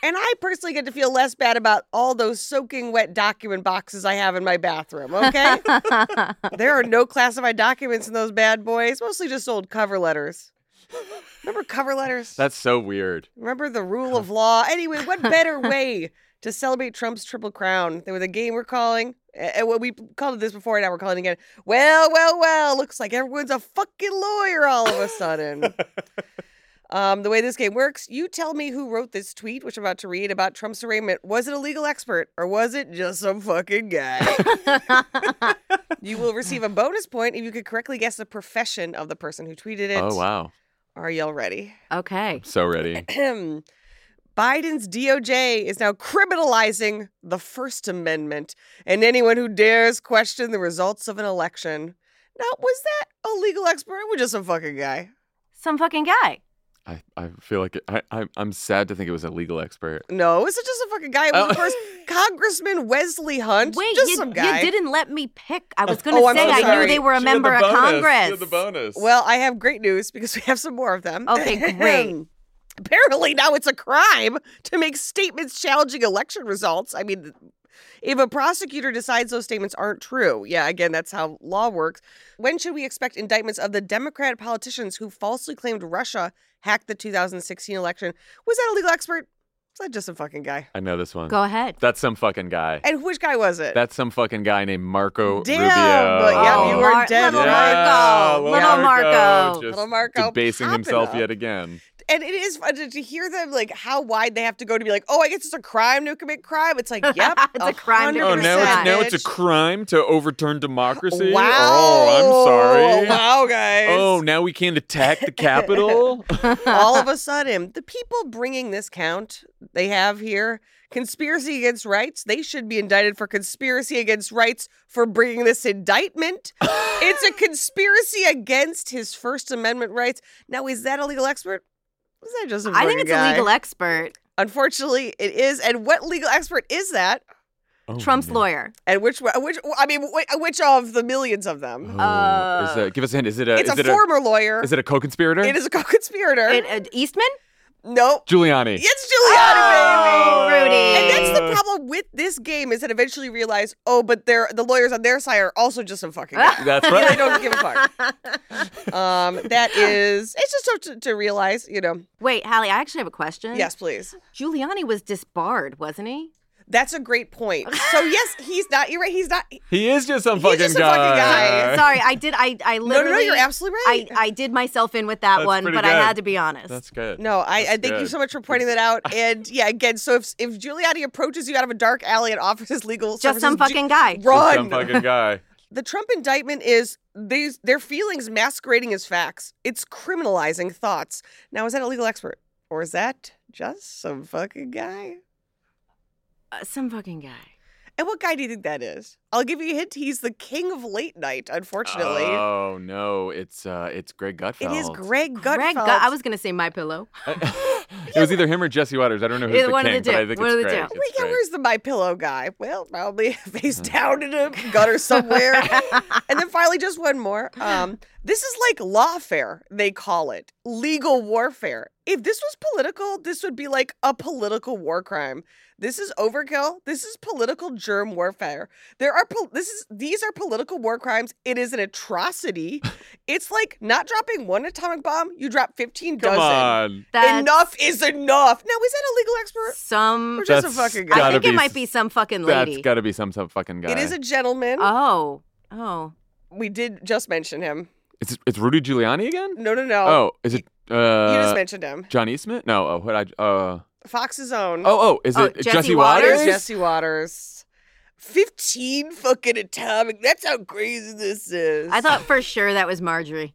And I personally get to feel less bad about all those soaking wet document boxes I have in my bathroom, okay? there are no classified documents in those bad boys, mostly just old cover letters. Remember cover letters? That's so weird. Remember the rule of law? Anyway, what better way to celebrate Trump's triple crown than with a game we're calling? And what we called this before, and now we're calling it again. Well, well, well. Looks like everyone's a fucking lawyer all of a sudden. um, the way this game works, you tell me who wrote this tweet, which I'm about to read about Trump's arraignment. Was it a legal expert or was it just some fucking guy? you will receive a bonus point if you could correctly guess the profession of the person who tweeted it. Oh wow, Are y'all ready? Okay. so ready. Biden's DOJ is now criminalizing the First Amendment and anyone who dares question the results of an election. Now, was that a legal expert or was just some fucking guy? Some fucking guy. I, I feel like it, I, I I'm sad to think it was a legal expert. No, it's just a fucking guy. It was, Oh. of course, Congressman Wesley Hunt. Wait, just you, some guy. you didn't let me pick. I was going Oh, to oh, I'm say so I knew they were a She had member the of bonus. She Congress. had the bonus. Well, I have great news because we have some more of them. Okay, great. apparently now it's a crime to make statements challenging election results. I mean, if a prosecutor decides those statements aren't true, yeah, again, that's how law works. When should we expect indictments of the Democrat politicians who falsely claimed Russia hacked the 2016 election? Was that a legal expert? Was that just some fucking guy? I know this one. Go ahead. That's some fucking guy. And which guy was it? That's some fucking guy named Marco Damn, Rubio. but yeah, Oh, you were Mar- dead little right. Marco. little Little Marco. just Little Marco debasing popping himself up. yet again. And it is fun to, to hear them like how wide they have to go to be like, oh, I guess it's a crime to commit crime. It's like, yep, It's a crime to Oh, now it's now it's a crime to overturn democracy. Wow. Oh, I'm sorry. Wow, guys. Oh, now we can't attack the Capitol. All of a sudden, the people bringing this count they have here, conspiracy against rights, they should be indicted for conspiracy against rights for bringing this indictment. it's a conspiracy against his First Amendment rights. Now, is that a legal expert? Is that just a I think it's guy? a legal expert. Unfortunately, it is. And what legal expert is that? Oh, Trump's man. lawyer. And which which I mean, which, which of the millions of them? Oh, is it, give us a hint. Is it a? it's is a it former lawyer. Is it a co-conspirator? It is a co-conspirator. It, uh, Eastman? Nope. Giuliani. It's Giuliani, Oh, baby. Rudy. And that's the problem with this game is that eventually you realize, oh, but they're the lawyers on their side are also just some fucking guys. That's they don't give a fuck. Um, that is, it's just tough to, to realize, you know. Wait, Halle, I actually have a question. Yes, please. Giuliani was disbarred, wasn't he? That's a great point. So yes, he's not. You're right. He's not. He is just some He's fucking just a guy. fucking guy. Sorry, I did. I I no, literally. no, you're absolutely right. I, I did myself in with that That's one, pretty but I had to be honest. That's good. No, I, I That's thank you so much for pointing that out. And yeah, again, so if if Giuliani approaches you out of a dark alley and offers his legal Just some services, fucking guy. Just. Some fucking guy. the Trump indictment is these their feelings masquerading as facts. It's criminalizing thoughts. Now, is that a legal expert or is that just some fucking guy? Uh, some fucking guy. And what guy do you think that is? I'll give you a hint. He's the king of late night. Unfortunately, Oh no, it's uh, it's Greg Gutfeld. it is Greg Gutfeld. Greg, Gu- I was gonna say my pillow. it was either him or Jesse Watters. I don't know who's Either the one of king, the but I think One it's of the Greg. two. It's yeah, Greg. where's the my pillow guy? Well, probably face down in a gutter somewhere. and then finally, just one more. Um, this is like lawfare, they call it legal warfare. If this was political, this would be like a political war crime. This is overkill. This is political germ warfare. There are pol- this is these are political war crimes. It is an atrocity. it's like not dropping one atomic bomb. You drop fifteen Come dozen. on. That's Enough is enough. Now, is that a legal expert? Some. Or just a fucking guy? I gotta think it might be some fucking That's lady. got to be some some fucking guy. It is a gentleman. oh. Oh. we did just mention him. It's it's Rudy Giuliani again. No, no, no. Oh, is it? Uh, you just mentioned him. John Eastman? No. Oh, what I? Uh. Fox's own. Oh, oh, is Oh, it Jesse Jesse Watters? Watters? Jesse Watters. 15 fucking atomic. That's how crazy this is. I thought for sure that was Marjorie.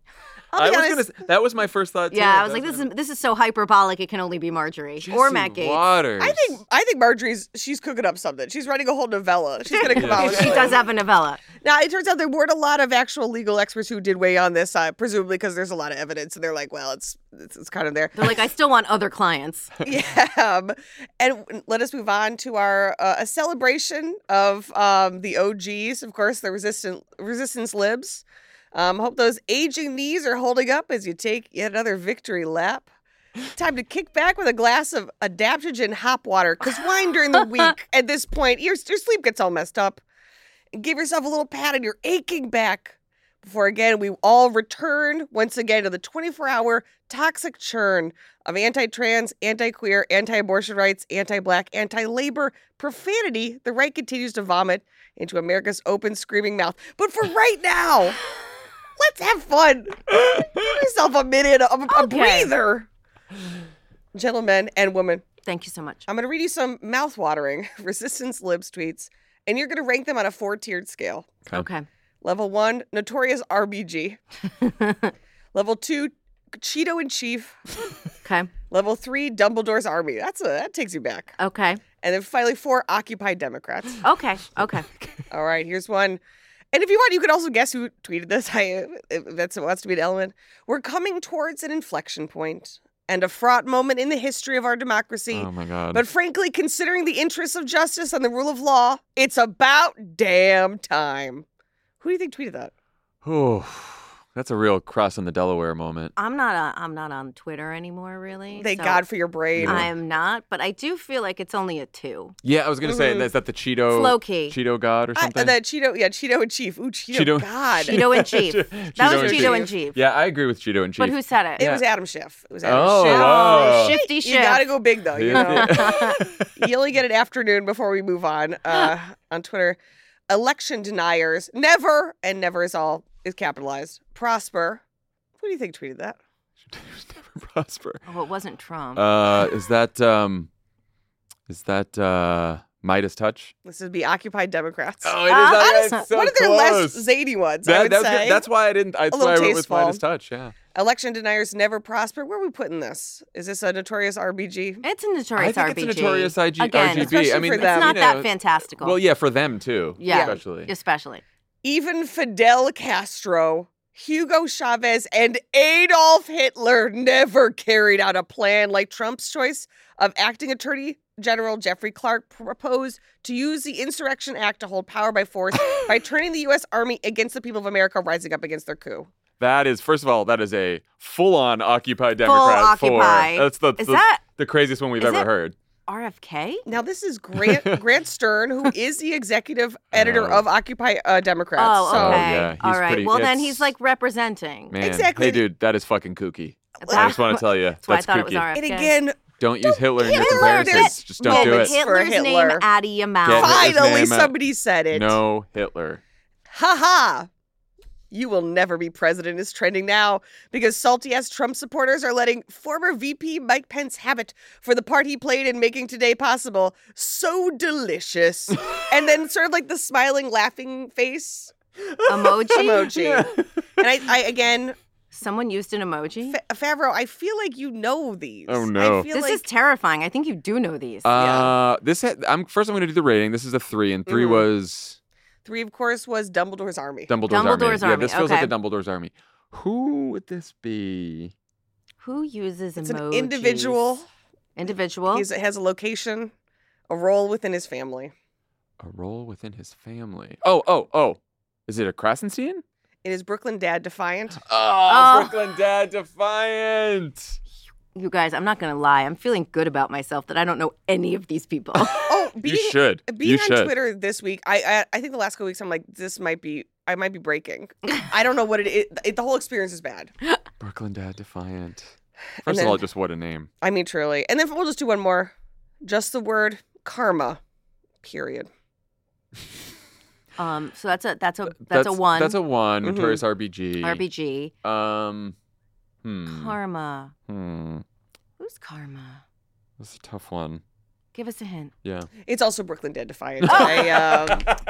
I'll I be was honest, gonna. That was my first thought. Too. Yeah, I was like, That's this is this is so hyperbolic. It can only be Marjorie or Jesse Matt Gaetz. Watters. I think I think Marjorie's she's cooking up something. She's writing a whole novella. She's gonna come out she does have a novella. Now it turns out there weren't a lot of actual legal experts who did weigh on this, uh, presumably because there's a lot of evidence, and they're like, well, it's it's, it's kind of there. They're like, I still want other clients. yeah. um, And let us move on to our uh, a celebration of um, the OGs, of course, the resistant resistance libs. Um, hope those aging knees are holding up as you take yet another victory lap. Time to kick back with a glass of adaptogen hop water, because wine during the week at this point, your, your sleep gets all messed up. And give yourself a little pat on your aching back before again we all return once again to the 24 hour toxic churn of anti trans, anti queer, anti abortion rights, anti black, anti labor profanity the right continues to vomit into America's open, screaming mouth. But for right now, let's have fun. Give yourself a minute, a, a Okay. breather. Gentlemen and women, Thank you so much. I'm going to read you some mouth-watering resistance libs tweets, and you're going to rank them on a four-tiered scale. Okay. Level one, notorious RBG. Level two, Cheeto in chief. Okay. Level three, Dumbledore's army. That's a that takes you back. Okay. And then finally, four, Occupy Democrats. Okay. Okay. All right, here's one. And if you want, you can also guess who tweeted this. I, if that's wants to be an element. We're coming towards an inflection point and a fraught moment in the history of our democracy. Oh my god. But frankly, considering the interests of justice and the rule of law, it's about damn time. Who do you think tweeted that? Oh, That's a real cross in the Delaware moment. I'm not. On, I'm not on Twitter anymore. Really. Thank so God for your brain. I am not, but I do feel like it's only a two. Yeah, I was gonna say, Mhm. is that the Cheeto? It's low-key. Cheeto God or I- something? the Cheeto, yeah, Cheeto and Chief. Ooh, Cheeto, Cheeto- God. Cheeto and Chief. That was Cheeto and Chief. Yeah, I agree with Cheeto and Chief. But who said it? It was Adam Schiff. It was Adam Oh, Schiff. wow. Shifty You gotta go big though. You know, you only get an afternoon before we move on. Uh, on Twitter, election deniers never and never is all is capitalized. Prosper. Who do you think tweeted that? never prosper. Oh, it wasn't Trump. Uh, is that um, is that uh, Midas Touch? This would be Occupied Democrats. Oh, it is. Uh, yeah, honest- so one of their less zany ones. I would that say. That's why I didn't. That's why I little went with. Midas Touch. Yeah. Election deniers never prosper. Where are we putting this? Is this a notorious RBG? It's a notorious I think RBG. it's a notorious IG, Again, RGB. I mean, for them. It's not you that fantastical. Well, yeah, for them too. Yeah. especially. Especially. Even Fidel Castro, Hugo Chavez, and Adolf Hitler never carried out a plan like Trump's choice of acting attorney General Jeffrey Clark proposed to use the Insurrection Act to hold power by force by turning the U.S. Army against the people of America rising up against their coup. That is, first of all, that is a full-on Occupy Democrat. for- Occupy. That's the Is the, that- the craziest one we've is ever it- heard. RFK? Now, this is Grant Grant Stern, who is the executive editor Oh. of Occupy uh, Democrats. Oh, so okay. yeah, he's All right. pretty- well, then he's like representing. Man, Exactly. hey, dude, that is fucking kooky. I just want to tell you, That's why I that's thought it was kooky. RFK. and again, Don't use Hitler in your comparisons. there's Just don't do it. for Hitler's name Hitler. out of your mouth. Finally name out. somebody said it. No Hitler. Ha ha! You will never be president is trending now because salty ass Trump supporters are letting former VP Mike Pence have it for the part he played in making today possible. So delicious. and then sort of like the smiling, laughing face Emoji? emoji. And I, I again, Someone used an emoji? Fa- Favreau, I feel like you know these. Oh, no. I feel This like is terrifying. I think you do know these. Uh, this had, I'm first. I'm going to do the rating. This is a three, and 3 Mhm. was three, of course, was Dumbledore's army. Dumbledore's, Dumbledore's army. Yeah, this feels like a Dumbledore's army. Who would this be? Who uses It's emojis? an individual. Individual. He has a location, a role within his family. A role within his family. Oh, oh, oh. Is it a Krassenstein? It is Brooklyn Dad Defiant. Ah, oh, Oh. Brooklyn Dad Defiant. you guys, I'm not gonna lie. I'm feeling good about myself that I don't know any of these people. Being, you should. being you on should. Twitter this week, I, I I think the last couple weeks I'm like, this might be, I might be breaking. I don't know what it is. It, the whole experience is bad. Brooklyn Dad Defiant. First then- of all, just what a name. I mean, truly. And then we'll just do one more. Just the word karma. Period. um, so that's a that's a that's, a one. That's a one. Mhm. Notorious RBG. RBG. Um. Hmm. Karma. hmm. Who's Karma? That's a tough one. Give us a hint. Yeah. It's also Brooklyn Dead Defiant. I um,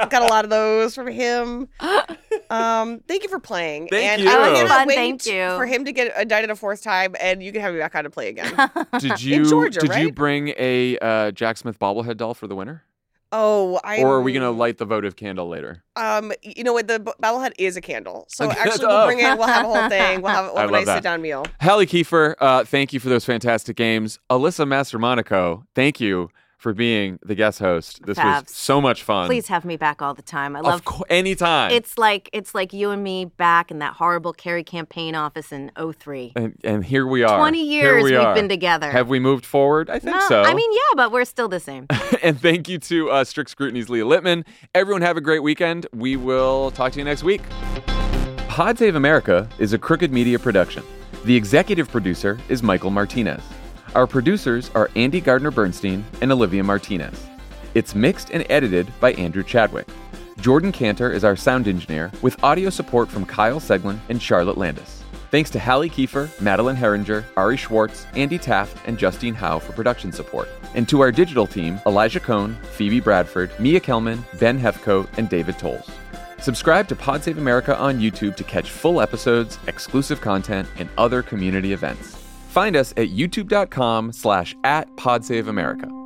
got a lot of those from him. Um, thank you for playing. Thank and you. I That was fun, wait thank you. for him to get indicted a fourth time, and you can have me back on to play again. Did you Georgia, did you right? bring a uh, Jack Smith bobblehead doll for the winner? Oh, I. or are we gonna light the votive candle later? Um, you know what? The b- bobblehead is a candle, so actually oh. we'll bring it. We'll have a whole thing. We'll have, we'll have a nice that. sit down meal. Halle Kiefer, uh, thank you for those fantastic games. Alyssa Mastromonaco, thank you for being the guest host. This Favs. was so much fun. Please have me back all the time. I love of course, anytime. It's like it's like you and me back in that horrible Kerry campaign office in 03. and, and here we are. 20 years we we've are. been together. Have we moved forward? I think No, so. I mean, yeah, but we're still the same. and thank you to uh, Strict Scrutiny's Leah Litman. Everyone have a great weekend. We will talk to you next week. Pod Save America is a Crooked Media production. The executive producer is Michael Martinez. Our producers are Andy Gardner Bernstein and Olivia Martinez. It's mixed and edited by Andrew Chadwick. Jordan Cantor is our sound engineer with audio support from Kyle Seglin and Charlotte Landis. Thanks to Halle Kiefer, Madeline Herringer, Ari Schwartz, Andy Taft, and Justine Howe for production support. And to our digital team, Elijah Cohn, Phoebe Bradford, Mia Kelman, Ben Hethcoat, and David Tolles. Subscribe to Pod Save America on YouTube to catch full episodes, exclusive content, and other community events. Find us at youtube.com slash at podsaveamerica.